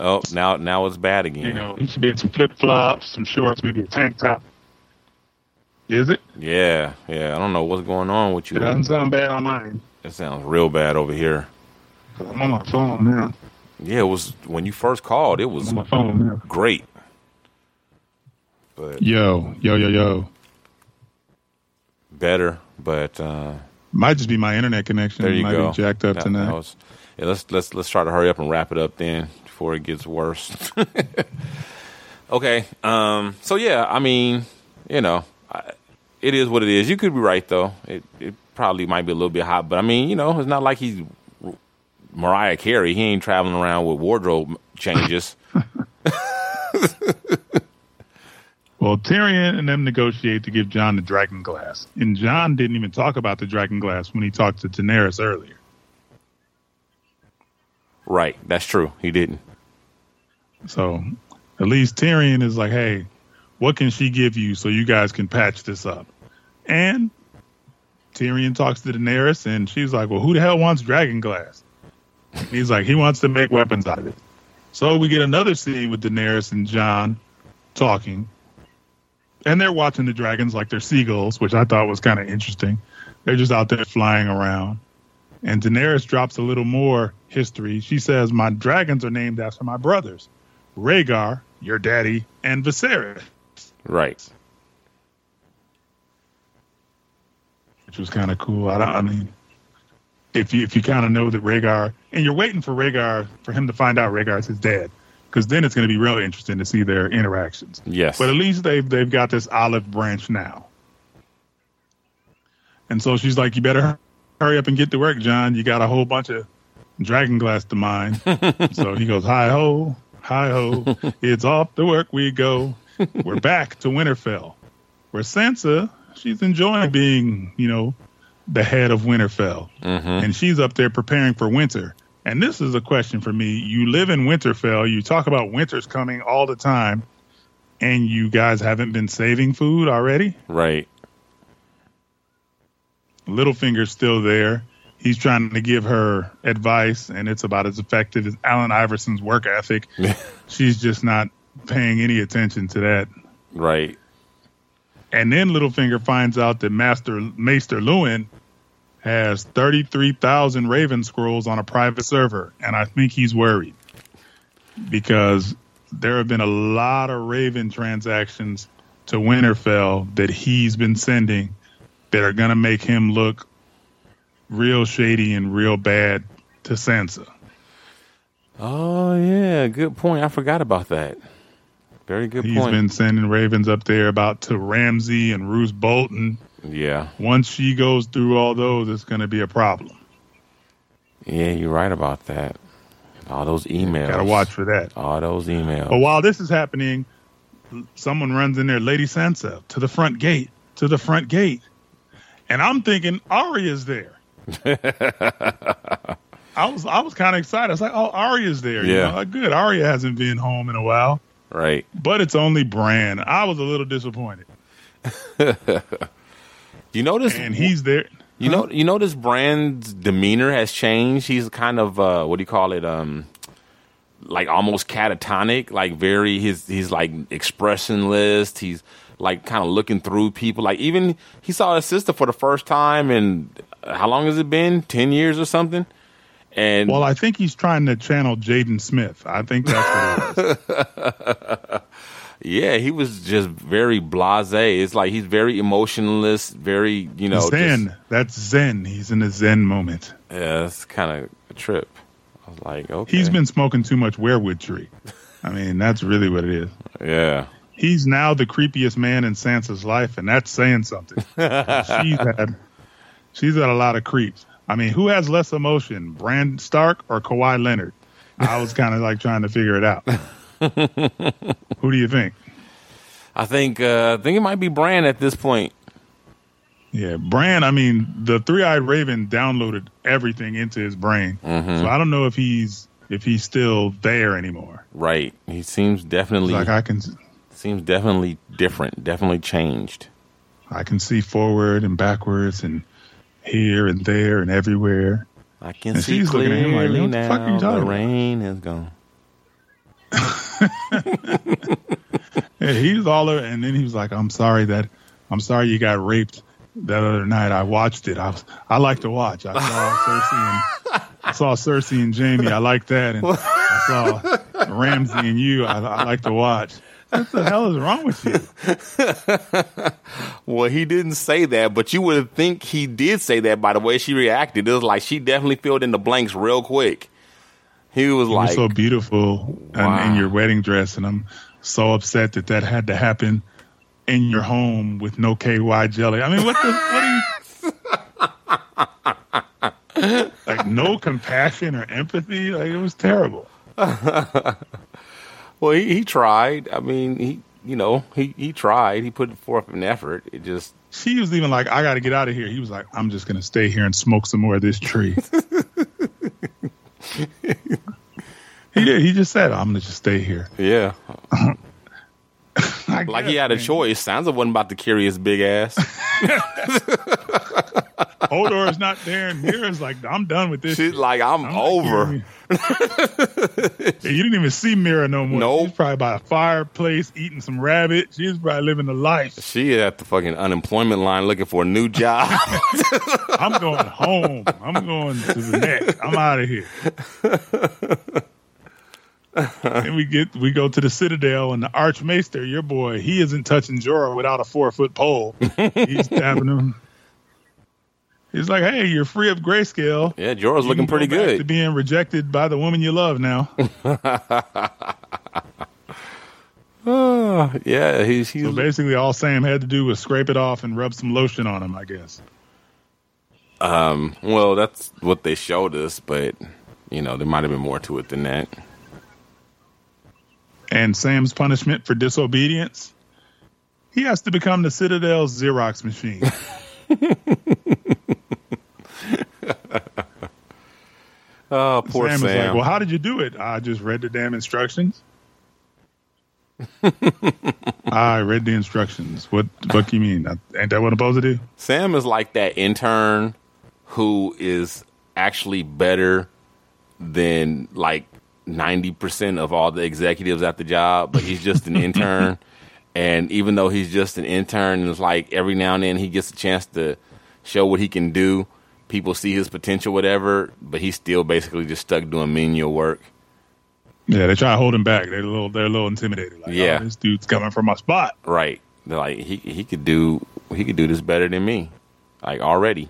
Oh, now now it's bad again. you know, he should be in some flip flops, some shorts, maybe a tank top. Is it? Yeah, yeah. I don't know what's going on with you. It doesn't sound bad on mine. It sounds real bad over here. I'm on my phone now. Yeah, it was when you first called. It was on my phone now. great. But Yo, yo, yo, yo. better, but uh Might just be my internet connection. There you Might go. Be jacked up That- tonight. was- yeah, let's let's let's try to hurry up and wrap it up then before it gets worse. okay. Um. So yeah, I mean, you know, it is what it is. You could be right though. It it probably might be a little bit hot, but I mean, you know, it's not like he's Mariah Carey. He ain't traveling around with wardrobe changes. Well, Tyrion and them negotiate to give Jon the dragon glass. And Jon didn't even talk about the dragon glass when he talked to Daenerys earlier. right. That's true. He didn't. So at least Tyrion is like, hey, what can she give you so you guys can patch this up? And Tyrion talks to Daenerys and she's like, well, who the hell wants dragon glass? He's like, he wants to make weapons out of it. So we get another scene with Daenerys and Jon talking. And they're watching the dragons like they're seagulls, which I thought was kind of interesting. They're just out there flying around. And Daenerys drops a little more history. She says, My dragons are named after my brothers, Rhaegar your daddy, and Viserys, Right. which was kind of cool. I, don't, I mean, if you if you kind of know that Rhaegar, and you're waiting for Rhaegar for him to find out Rhaegar's his dad, because then it's going to be really interesting to see their interactions. Yes. But at least they've they've got this olive branch now. And so she's like, "You better hurry up and get to work, Jon. You got a whole bunch of dragon glass to mine." so he goes, "Hi ho, hi ho, it's off to work we go. We're back to Winterfell, where Sansa she's enjoying being, you know, the head of Winterfell, mm-hmm. and she's up there preparing for winter." And this is a question for me. You live in Winterfell. You talk about winter's coming all the time and you guys haven't been saving food already. Right. Littlefinger's still there. He's trying to give her advice, and it's about as effective as Allen Iverson's work ethic. She's just not paying any attention to that. Right. And then Littlefinger finds out that Master Maester Luwin has 33,000 Raven scrolls on a private server, and I think he's worried because there have been a lot of Raven transactions to Winterfell that he's been sending that are going to make him look real shady and real bad to Sansa. Oh yeah, good point. I forgot about that. Very good He's point. been sending Ravens up there about to Ramsay and Roose Bolton. yeah. Once she goes through all those, it's going to be a problem. Yeah, you're right about that. All those emails. Got to watch for that. All those emails. But while this is happening, someone runs in there, Lady Sansa, to the front gate, to the front gate. And I'm thinking Arya's there. I was I was kind of excited. I was like, "Oh, Arya's there." You Yeah. know, like, good. Arya hasn't been home in a while, right. but it's only Bran. I was a little disappointed, You notice and he's there. You know, you notice Bran's demeanor has changed. He's kind of uh, what do you call it? Um, like almost catatonic. Like very, his he's like expressionless. He's like kind of looking through people. Like even he saw his sister for the first time, and how long has it been? Ten years or something. And Well, I think he's trying to channel Jaden Smith. I think that's what it was. yeah, he was just very blasé. It's like he's very emotionless. Very, you know, Zen. just- That's Zen. He's in a Zen moment. yeah, it's kind of a trip. I was like, okay, He's been smoking too much weirwood tree. I mean, that's really what it is. yeah. He's now the creepiest man in Sansa's life, and that's saying something. she's had she's had a lot of creeps. I mean, who has less emotion, Bran Stark or Kawhi Leonard? I was kind of like trying to figure it out. who do you think? I think uh, I think it might be Bran at this point. Yeah, Bran. I mean, the three-eyed raven downloaded everything into his brain, so I don't know if he's if he's still there anymore. Right. He seems definitely Like I can seems definitely different, definitely changed. I can see forward and backwards and here and there and everywhere. I can And see she's looking at him like, clearly "What the fuck are you now. talking The about?" rain is gone. Yeah, he's all over, and then he was like, "I'm sorry that I'm sorry you got raped that other night. I watched it. I was I like to watch. I saw Cersei and I saw Cersei and Jaime. I like that, and I saw Ramsay and you. I, I like to watch. What the hell is wrong with you? Well, he didn't say that, but you would think he did say that by the way she reacted. It was like she definitely filled in the blanks real quick. He was You're like, so beautiful in, Wow. in your wedding dress, and I'm so upset that that had to happen in your home with no KY jelly. I mean, what the what are you? like no compassion or empathy. Like it was terrible. well, he, he tried. I mean, he, you know, he, he tried. He put forth an effort. It just, She was even like, "I got to get out of here." He was like, "I'm just gonna stay here and smoke some more of this tree." he did. He just said, "I'm gonna just stay here." yeah. I Like guess, he had a man. choice. Sansa wasn't about to carry his big ass. Hodor is not there, and Meera's like, "I'm done with this." She's shit. like, I'm, I'm over. kidding you. Yeah, you didn't even see Meera no more. Nope. She's probably by a fireplace eating some rabbit. She's probably living the life. She at the fucking unemployment line looking for a new job. I'm going home. I'm going to the next. I'm out of here. and we get we go to the Citadel and the Archmaester, your boy, he isn't touching Jorah without a four foot pole. He's stabbing him. He's like, "Hey, you're free of grayscale. Yeah, Jorah's You looking pretty back To good. being rejected by the woman you love now. Uh, yeah, he's he's So basically, all Sam had to do was scrape it off and rub some lotion on him, I guess. Um, well, that's what they showed us, but you know, there might have been more to it than that. And Sam's punishment for disobedience, he has to become the Citadel's Xerox machine. Oh, poor Sam Sam. is like, "Well, how did you do it? I just read the damn instructions." I read the instructions. What? What do you mean? Ain't that what I'm supposed to do? Sam is like that intern who is actually better than like 90% of all the executives at the job, but he's just an intern. And even though he's just an intern, it's like every now and then he gets a chance to show what he can do. People see his potential, whatever, but he's still basically just stuck doing menial work. Yeah, they try to hold him back. They're a little, they're a little intimidated. Like, Yeah. oh, this dude's coming from my spot. Right. They're like, he, he could do, he could do this better than me. Like already.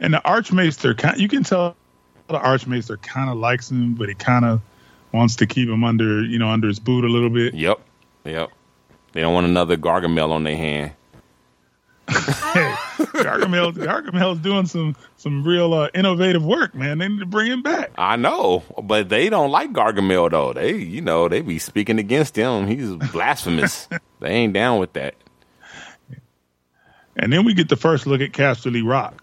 And the Archmaester, you can tell the Archmaester kind of likes him, but he kind of wants to keep him under, you know, under his boot a little bit. Yep. Yep. They don't want another Gargamel on their hand. Hey, Gargamel, Gargamel's doing some some real uh, innovative work, man. They need to bring him back. I know, but they don't like Gargamel though. They, you know, they be speaking against him. He's blasphemous. they ain't down with that. And then we get the first look at Casterly Rock,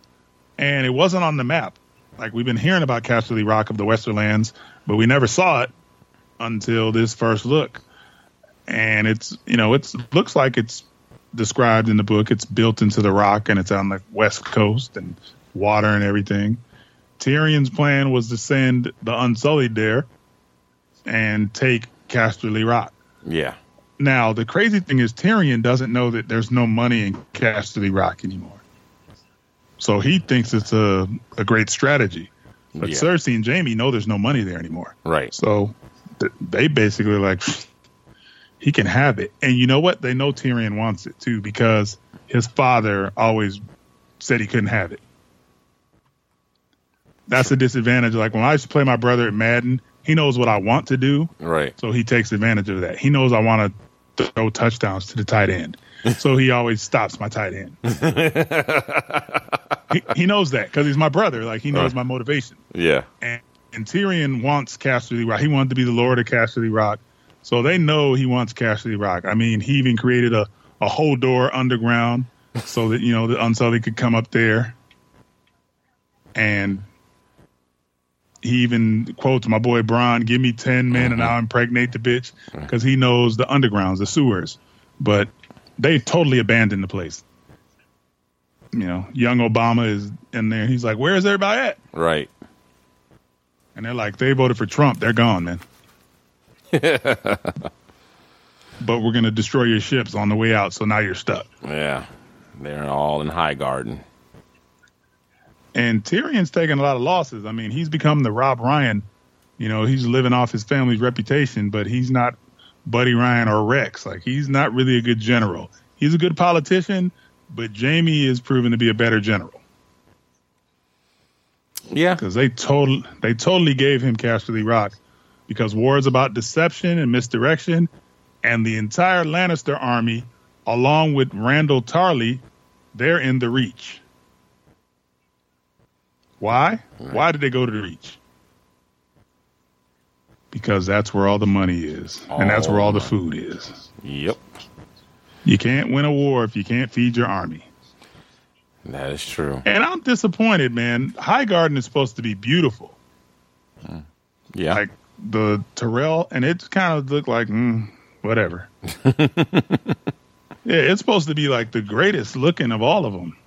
and it wasn't on the map. Like we've been hearing about Casterly Rock of the Westerlands, but we never saw it until this first look. And it's you know it's looks like it's described in the book. It's built into the rock and it's on the west coast and water and everything. Tyrion's plan was to send the Unsullied there and take Casterly Rock. Yeah, Now, the crazy thing is Tyrion doesn't know that there's no money in Casterly Rock anymore. So he thinks it's a, a great strategy. But Yeah. Cersei and Jaime know there's no money there anymore. right. So th- they basically like he can have it. And you know what? They know Tyrion wants it too because his father always said he couldn't have it. That's a disadvantage. Like when I used to play my brother at Madden, he knows what I want to do, Right. so he takes advantage of that. He knows I want to throw touchdowns to the tight end, so he always stops my tight end. he, he knows that because he's my brother. Like he knows Right. my motivation Yeah. and, and Tyrion wants Casterly Rock. He wanted to be the Lord of Casterly Rock, so they know he wants Casterly Rock. I mean, he even created a, a whole door underground so that you know the Unsullied could come up there, and he even quotes my boy Bronn, "Give me ten men and mm-hmm. I'll impregnate the bitch," because he knows the undergrounds, the sewers, but they totally abandoned the place. You know, young Obama is in there. He's like, "Where's everybody at?" Right. And they're like, they voted for Trump. They're gone, man. but we're going to destroy your ships on the way out. So now you're stuck. Yeah. They're all in Highgarden. And Tyrion's taking a lot of losses. I mean, he's become the Rob Ryan. You know, he's living off his family's reputation, but he's not Buddy Ryan or Rex. Like, he's not really a good general. He's a good politician, but Jaime is proven to be a better general Yeah. because they total they totally gave him Casterly Rock because war is about deception and misdirection, and the entire Lannister army, along with Randyll Tarly, they're in the Reach. Why? Why did they go to the Reach? Because that's where all the money is, and that's where all the food is. Yep. You can't win a war if you can't feed your army. That is true. And I'm disappointed, man. Highgarden is supposed to be beautiful. Yeah. like the Tyrell, and it kind of looked like mm, whatever. yeah, it's supposed to be like the greatest looking of all of them.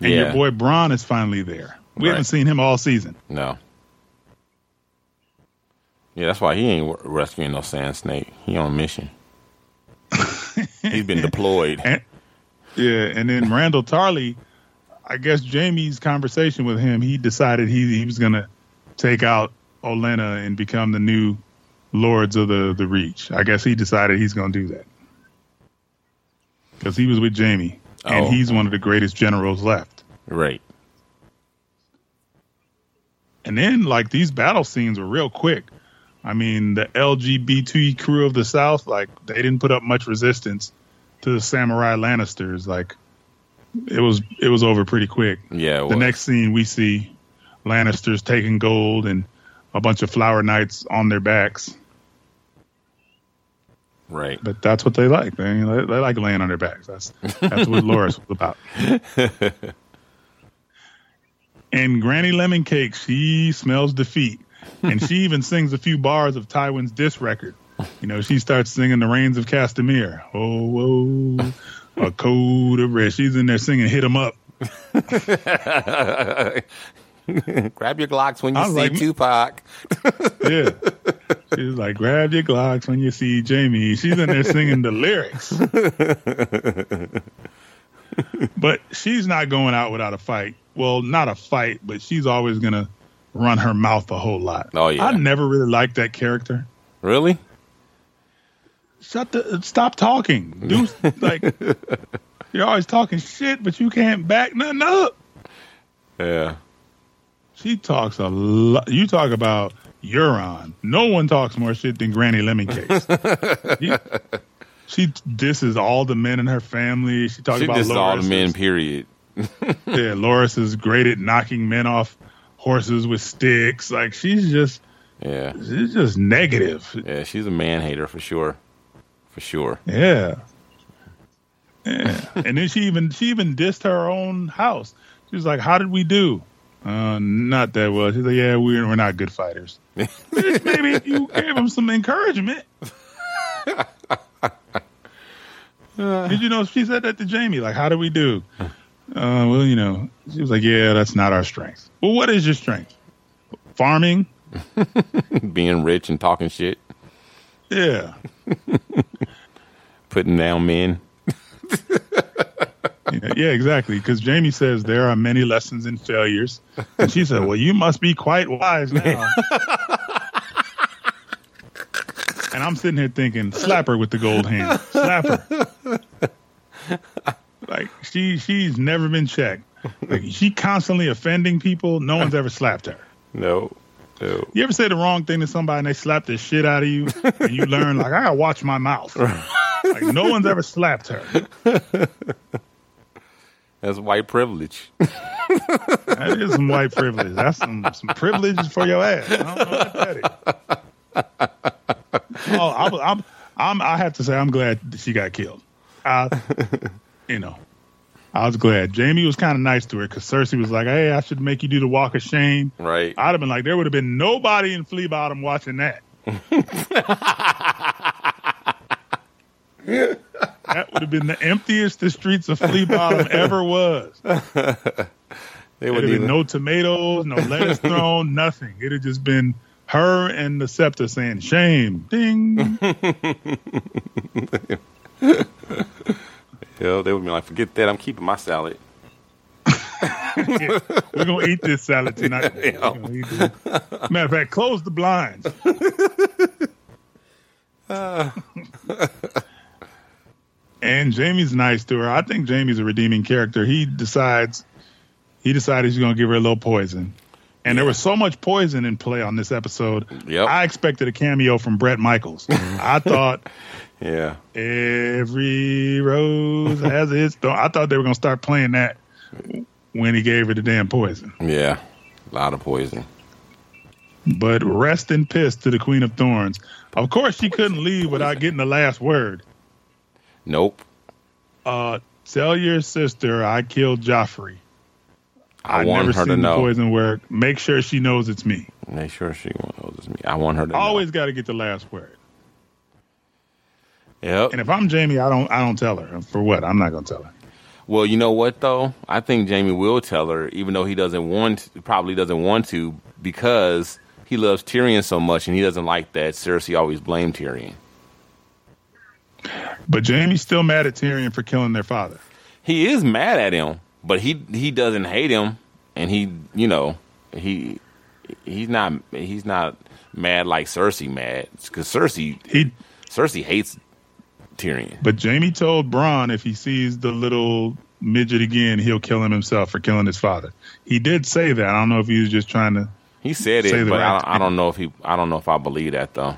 And Yeah. your boy Bronn is finally there. We Right. haven't seen him all season. no. Yeah, that's why he ain't rescuing no sand snake. He on a mission. He's been deployed. And, yeah, and then Randyll Tarly, I guess Jaime's conversation with him, he decided he he was gonna take out Olenna and become the new lords of the the Reach. I guess he decided he's going to do that because he was with Jaime, and Oh. he's one of the greatest generals left. Right. And then, like these battle scenes were real quick. I mean, the LGBT crew of the South, like they didn't put up much resistance to the samurai Lannisters. Like it was, it was over pretty quick. Yeah. the next scene we see Lannisters taking gold and a bunch of flower knights on their backs. Right. But that's what they like. They, they, they like laying on their backs. That's that's what Loras was about. and Granny Lemon Cake, she smells defeat, and she even sings a few bars of Tywin's diss record. You know, she starts singing "The Rains of Castamere." Oh, oh, a code of red. She's in there singing "Hit 'Em Up." Grab your Glocks when you see like- Tupac. Yeah. She's like, grab your Glocks when you see Jaime. She's in there singing the lyrics. but she's not going out without a fight. Well, not a fight, but she's always going to run her mouth a whole lot. Oh, yeah. I never really liked that character. Really? Shut the, stop talking. Do, like, you're always talking shit, but you can't back nothing up. Yeah. She talks a lot. You talk about Euron. No one talks more shit than Granny Lemon Cakes. she, she disses all the men in her family. She talks She about just all the men. Period. Yeah, Loras is great at knocking men off horses with sticks. Like she's just, Yeah. she's just negative. Yeah. She's a man hater for sure. For sure. Yeah. Yeah. and then she even she even dissed her own house. She was like, "How did we do?" Uh, not that well. She's like, "Yeah, we're we're not good fighters." Maybe if you gave him some encouragement. Did you know she said that to Jaime? Like, how do we do? Uh, well, you know, she was like, "Yeah, that's not our strength." Well, what is your strength? Farming. Being rich and talking shit. Yeah. Putting down men. Yeah, yeah, exactly. Because Jaime says there are many lessons in failures, and she said, "Well, you must be quite wise now." and I'm sitting here thinking, slap her with the gold hand, slap her. Like she, she's never been checked. Like she constantly offending people. No one's ever slapped her. No. No. You ever say the wrong thing to somebody and they slap the shit out of you, and you learn like I gotta watch my mouth. Like no one's ever slapped her. That's white privilege. That is some white privilege. That's some some privilege for your ass. I don't know what that is. Oh, I, was- I'm, I'm, I have to say, I'm glad that she got killed. I, you know, I was glad. Jaime was kind of nice to her because Cersei was like, "Hey, I should make you do the walk of shame." Right. I'd have been like, there would have been nobody in Flea Bottom watching that. that would have been the emptiest the streets of Flea Bottom ever was. They There'd have been no tomatoes, no lettuce thrown, nothing. It'd have just been her and the scepter saying, shame, ding. Hell, they would be like, forget that. I'm keeping my salad. We're going to eat this salad tonight. We're this. Matter of fact, close the blinds. and Jaime's nice to her. I think Jaime's a redeeming character. He decides, he decided he's going to give her a little poison. And there was so much poison in play on this episode. Yep. I expected a cameo from Bret Michaels. I thought Yeah. Every rose has its thorn. I thought they were going to start playing that when he gave her the damn poison. Yeah. A lot of poison. But rest in piss to the Queen of Thorns. Of course, she couldn't leave without getting the last word. Nope. Uh, tell your sister I killed Joffrey. I I've want never her to seen the know. poison work. Make sure she knows it's me. Make sure she knows it's me. I want her to Always got to get the last word. Yep. And if I'm Jaime, I don't. I don't tell her. For what? I'm not going to tell her. Well, you know what though? I think Jaime will tell her, even though he doesn't want, probably doesn't want to, because he loves Tyrion so much, and he doesn't like that Cersei always blamed Tyrion. But Jaime's still mad at Tyrion for killing their father. He is mad at him, but he he doesn't hate him, and he, you know, he he's not he's not mad like Cersei mad because Cersei He Cersei hates Tyrion. but Jaime told Bronn if he sees the little midget again, he'll kill him himself for killing his father. He did say that. I don't know if he was just trying to. He said it, but right I, I don't know if he I don't know if I believe that though.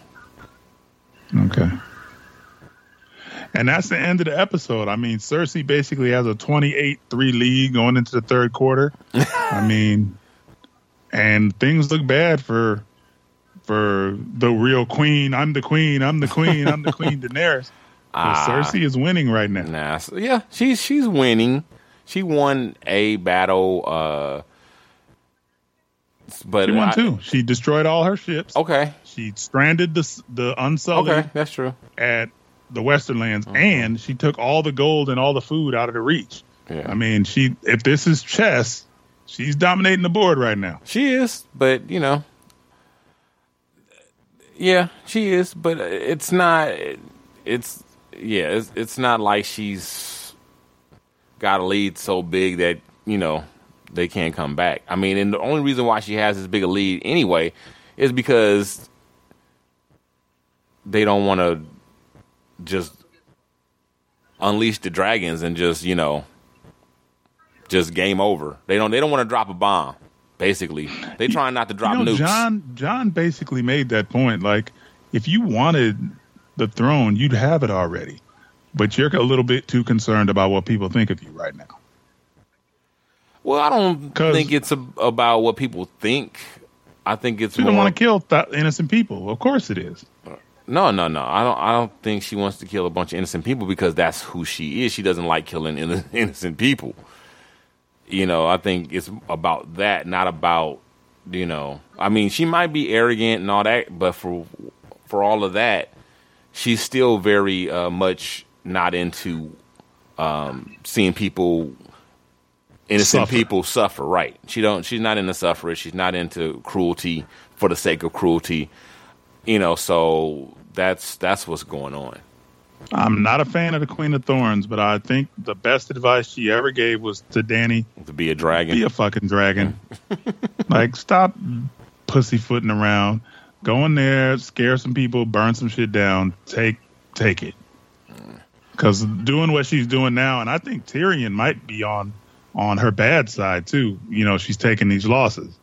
Okay. And that's the end of the episode. I mean, Cersei basically has a 28 3 lead going into the third quarter. I mean, and things look bad for for the real queen. I'm the queen. I'm the queen. I'm the queen, Daenerys. Ah. Cersei is winning right now. Nah, so- yeah, she's she's winning. She won a battle, uh, but She won I- too. She destroyed all her ships. Okay, She stranded the the Unsullied okay, that's true. at the Western Lands, Mm-hmm. and she took all the gold and all the food out of the reach. Yeah. I mean, she if this is chess, she's dominating the board right now. She is, but you know, yeah, she is, but it's not. It's yeah, it's, it's not like she's got a lead so big that you know they can't come back. I mean, and the only reason why she has this big a lead anyway is because they don't want to just unleash the dragons and just you know just game over. They don't. They don't want to drop a bomb. Basically, they trying not to drop you know, nukes. Jon Jon basically made that point. Like, if you wanted the throne, you'd have it already. But you're a little bit too concerned about what people think of you right now. well, I don't think it's a, about what people think. I think it's You more. don't want to kill th- innocent people. Of course it is. No, no, no. I don't. I don't think she wants to kill a bunch of innocent people because that's who she is. She doesn't like killing innocent people. You know, I think it's about that, not about you know. I mean, she might be arrogant and all that, but for for all of that, she's still very uh, much not into um, seeing people innocent Suffer. people suffer. Right? She don't. She's not into suffering. She's not into cruelty for the sake of cruelty. You know, so that's that's what's going on. I'm not a fan of the Queen of Thorns, but I think the best advice she ever gave was to Dany To be a dragon. be a fucking dragon. like, stop pussyfooting around. Go in there, scare some people, burn some shit down. Take take it. Because doing what she's doing now, and I think Tyrion might be on on her bad side too. You know, she's taking these losses.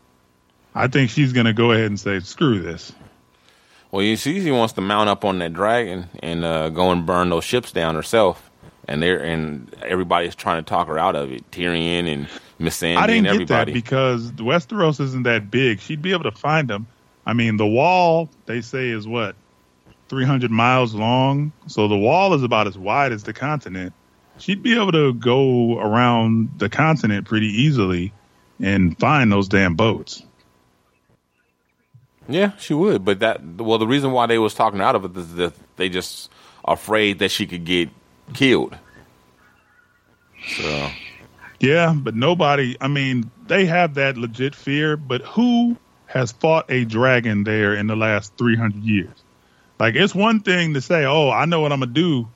I think she's gonna go ahead and say, "Screw this." Well, you see, she wants to mount up on that dragon and uh, go and burn those ships down herself. And they're and everybody's trying to talk her out of it. Tyrion and Missandei and get that because Westeros isn't that big. She'd be able to find them. I mean, the wall they say is what 300 miles long, so the wall is about as wide as the continent. She'd be able to go around the continent pretty easily and find those damn boats. Yeah, she would. But that well, the reason why they was talking out of it is that they just afraid that she could get killed. So Yeah, but nobody. I mean, they have that legit fear, but who has fought a dragon there in the last 300 years? Like, it's one thing to say, oh, I know what I'm to do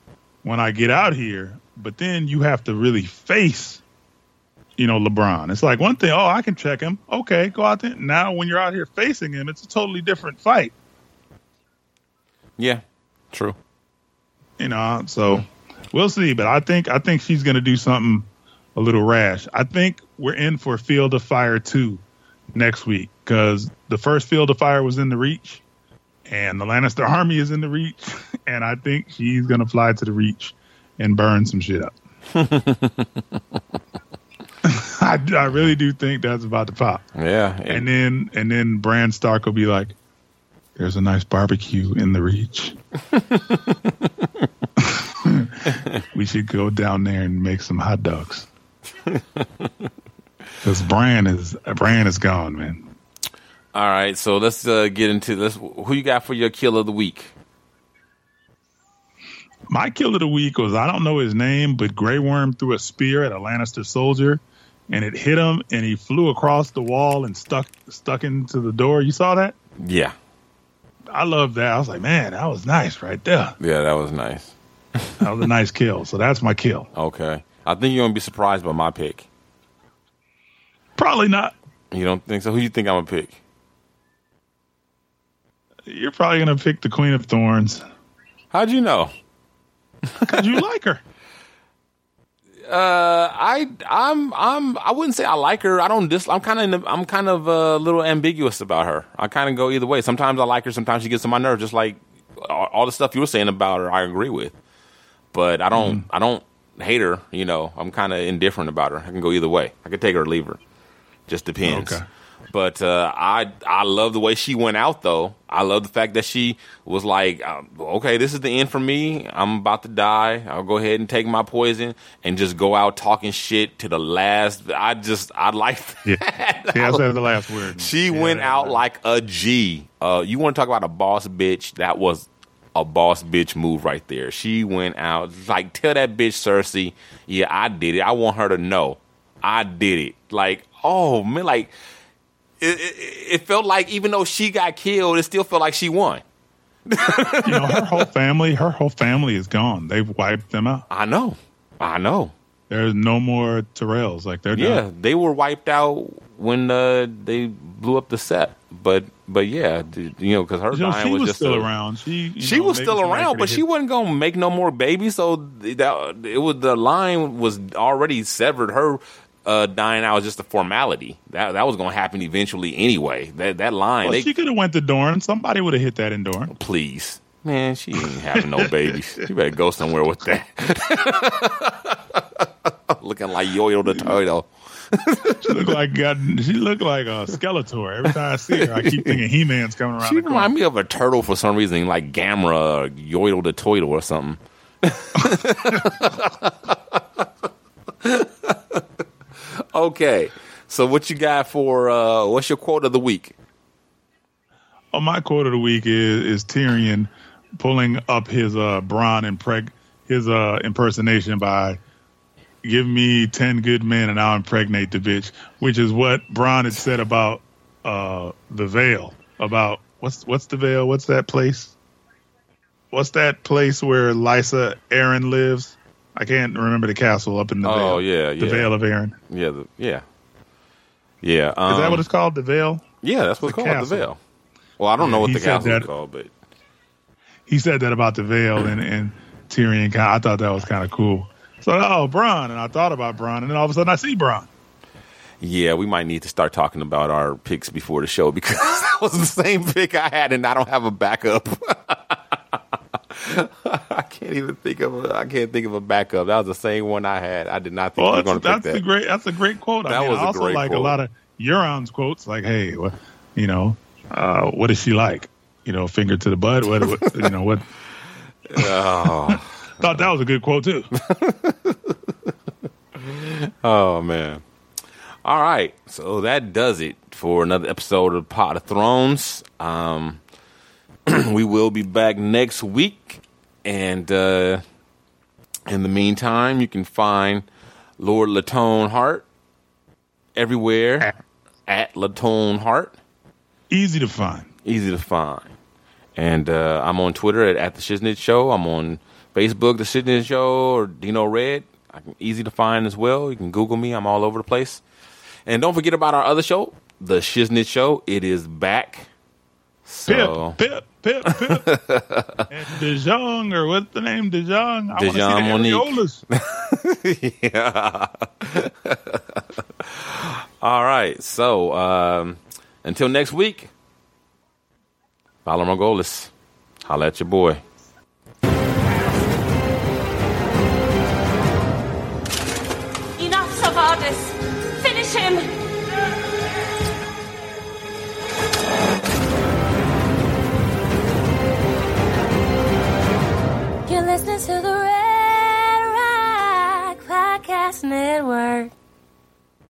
when I get out here, but then you have to really face, you know, LeBron. It's like one thing, oh, I can check him. Okay, go out there. Now, when you're out here facing him, it's a totally different fight, yeah, true. you know. So we'll see, but I think I think she's going to do something a little rash. I think we're in for Field of Fire 2 next week because the first Field of Fire was in the Reach and the Lannister army is in the Reach. And I think she's going to fly to the Reach and burn some shit up. I, I really do think that's about to pop. Yeah, And then and then Bran Stark will be like, "There's a nice barbecue in the Reach. we should go down there and make some hot dogs." Because Bran is Bran is gone, man. All right, so let's uh, get into this. Who you got for your kill of the week? My kill of the week was I don't know his name, but Grey Worm threw a spear at a Lannister soldier, and it hit him, and he flew across the wall and stuck stuck into the door. You saw that? Yeah, I love that. I was like, man, that was nice right there. yeah, that was nice. That was a nice kill. So that's my kill. Okay, I think you're gonna be surprised by my pick. Probably not. You don't think so? Who do you think I'm gonna pick? you're probably gonna pick the Queen of Thorns How'd you know? because you like her. Uh, I I'm I'm I wouldn't say I like her. I don't dis. I'm kind of I'm kind of uh, a little ambiguous about her. I kind of go either way. Sometimes I like her. Sometimes she gets on my nerves. Just like all, all the stuff you were saying about her, I agree with. But I don't I don't hate her. You know, I'm kind of indifferent about her. I can go either way. I could take her or leave her. Just depends. Okay. But uh, I I love the way she went out though. I love the fact that she was like, um, okay, this is the end for me. I'm about to die. I'll go ahead and take my poison and just go out talking shit to the last. I just I like Yeah, that. yeah, that's the last word. She Yeah, went out like a G. Uh, you want to talk about a boss bitch? That was a boss bitch move right there. She went out like tell that bitch Cersei, yeah, I did it. I want her to know I did it. Like, oh man, like it, it, it felt like even though she got killed, it still felt like she won. you know, her whole family, her whole family is gone. They've wiped them out. I know, I know. There's no more Tyrells. Like they're Yeah, done. they were wiped out when uh, they blew up the set. But but yeah, you know, because her You know, dying was, was just still a- around. She she know, was still around, but she wasn't gonna make no more babies. So that it was the line was already severed. Her uh, dying out was just a formality. That that was gonna happen eventually anyway. That that line, Well, they she could have went to Dorne. Somebody would have hit that in Dorne. please, man, she ain't having no babies. You better go somewhere with that. Looking like Yo-Yo the Turtle. She looked like got, she looked like a Skeletor. Every time I see her, I keep thinking He Man's coming around She remind me of a turtle for some reason, like Gamera or Yoidle the Toidle or something. okay, so what you got for uh, what's your quote of the week? Oh, my quote of the week is is Tyrion pulling up his uh Bronn impreg his uh impersonation by give me ten good men and I'll impregnate the bitch, which is what Bronn had said about uh the Vale. About what's what's the Vale? What's that place? What's that place where Lysa Arryn lives? I can't remember the castle up in the Oh, Vale. yeah, the yeah. Vale of Arryn. Yeah, the, yeah, yeah. Um, Is that what it's called? The Vale. yeah, that's what's the called castle. the Vale. Well, I don't know what he the castle is that- called, but he said that about the Vale and, and Tyrion. I thought that was kind of cool. So, oh, Bronn, and I thought about Bronn, and then all of a sudden I see Bronn. yeah, we might need to start talking about our picks before the show because that was the same pick I had, and I don't have a backup. I can't even think of a, I can't think of a backup. That was the same one I had. I did not think Well, we were going that's, to pick that's that. a great that's a great quote. I mean, was I also like quote. a lot of Euron's quotes, like, "Hey, what, you know, uh, what is she like? You know, finger to the butt. What, what you know, what?" Oh. Thought that was a good quote too. Oh man. All right. So that does it for another episode of Pod of Thrones. Um we will be back next week and uh in the meantime you can find Lord Latone Heart everywhere at Latone Heart. Easy to find. Easy to find. And uh, I'm on Twitter at, at the Shiznit Show. I'm on Facebook, the Shiznit Show, or Dino Red. I can, easy to find as well. You can Google me. I'm all over the place. And don't forget about our other show, the Shiznit Show. It is back. So Pip, pip, pip, pip. and DeJong, or what's the name? DeJong. I want to Monique. see the areolas. yeah. all right. So um, until next week, Valar Morghulis. Holla at your boy. To the Red Rock Podcast Network.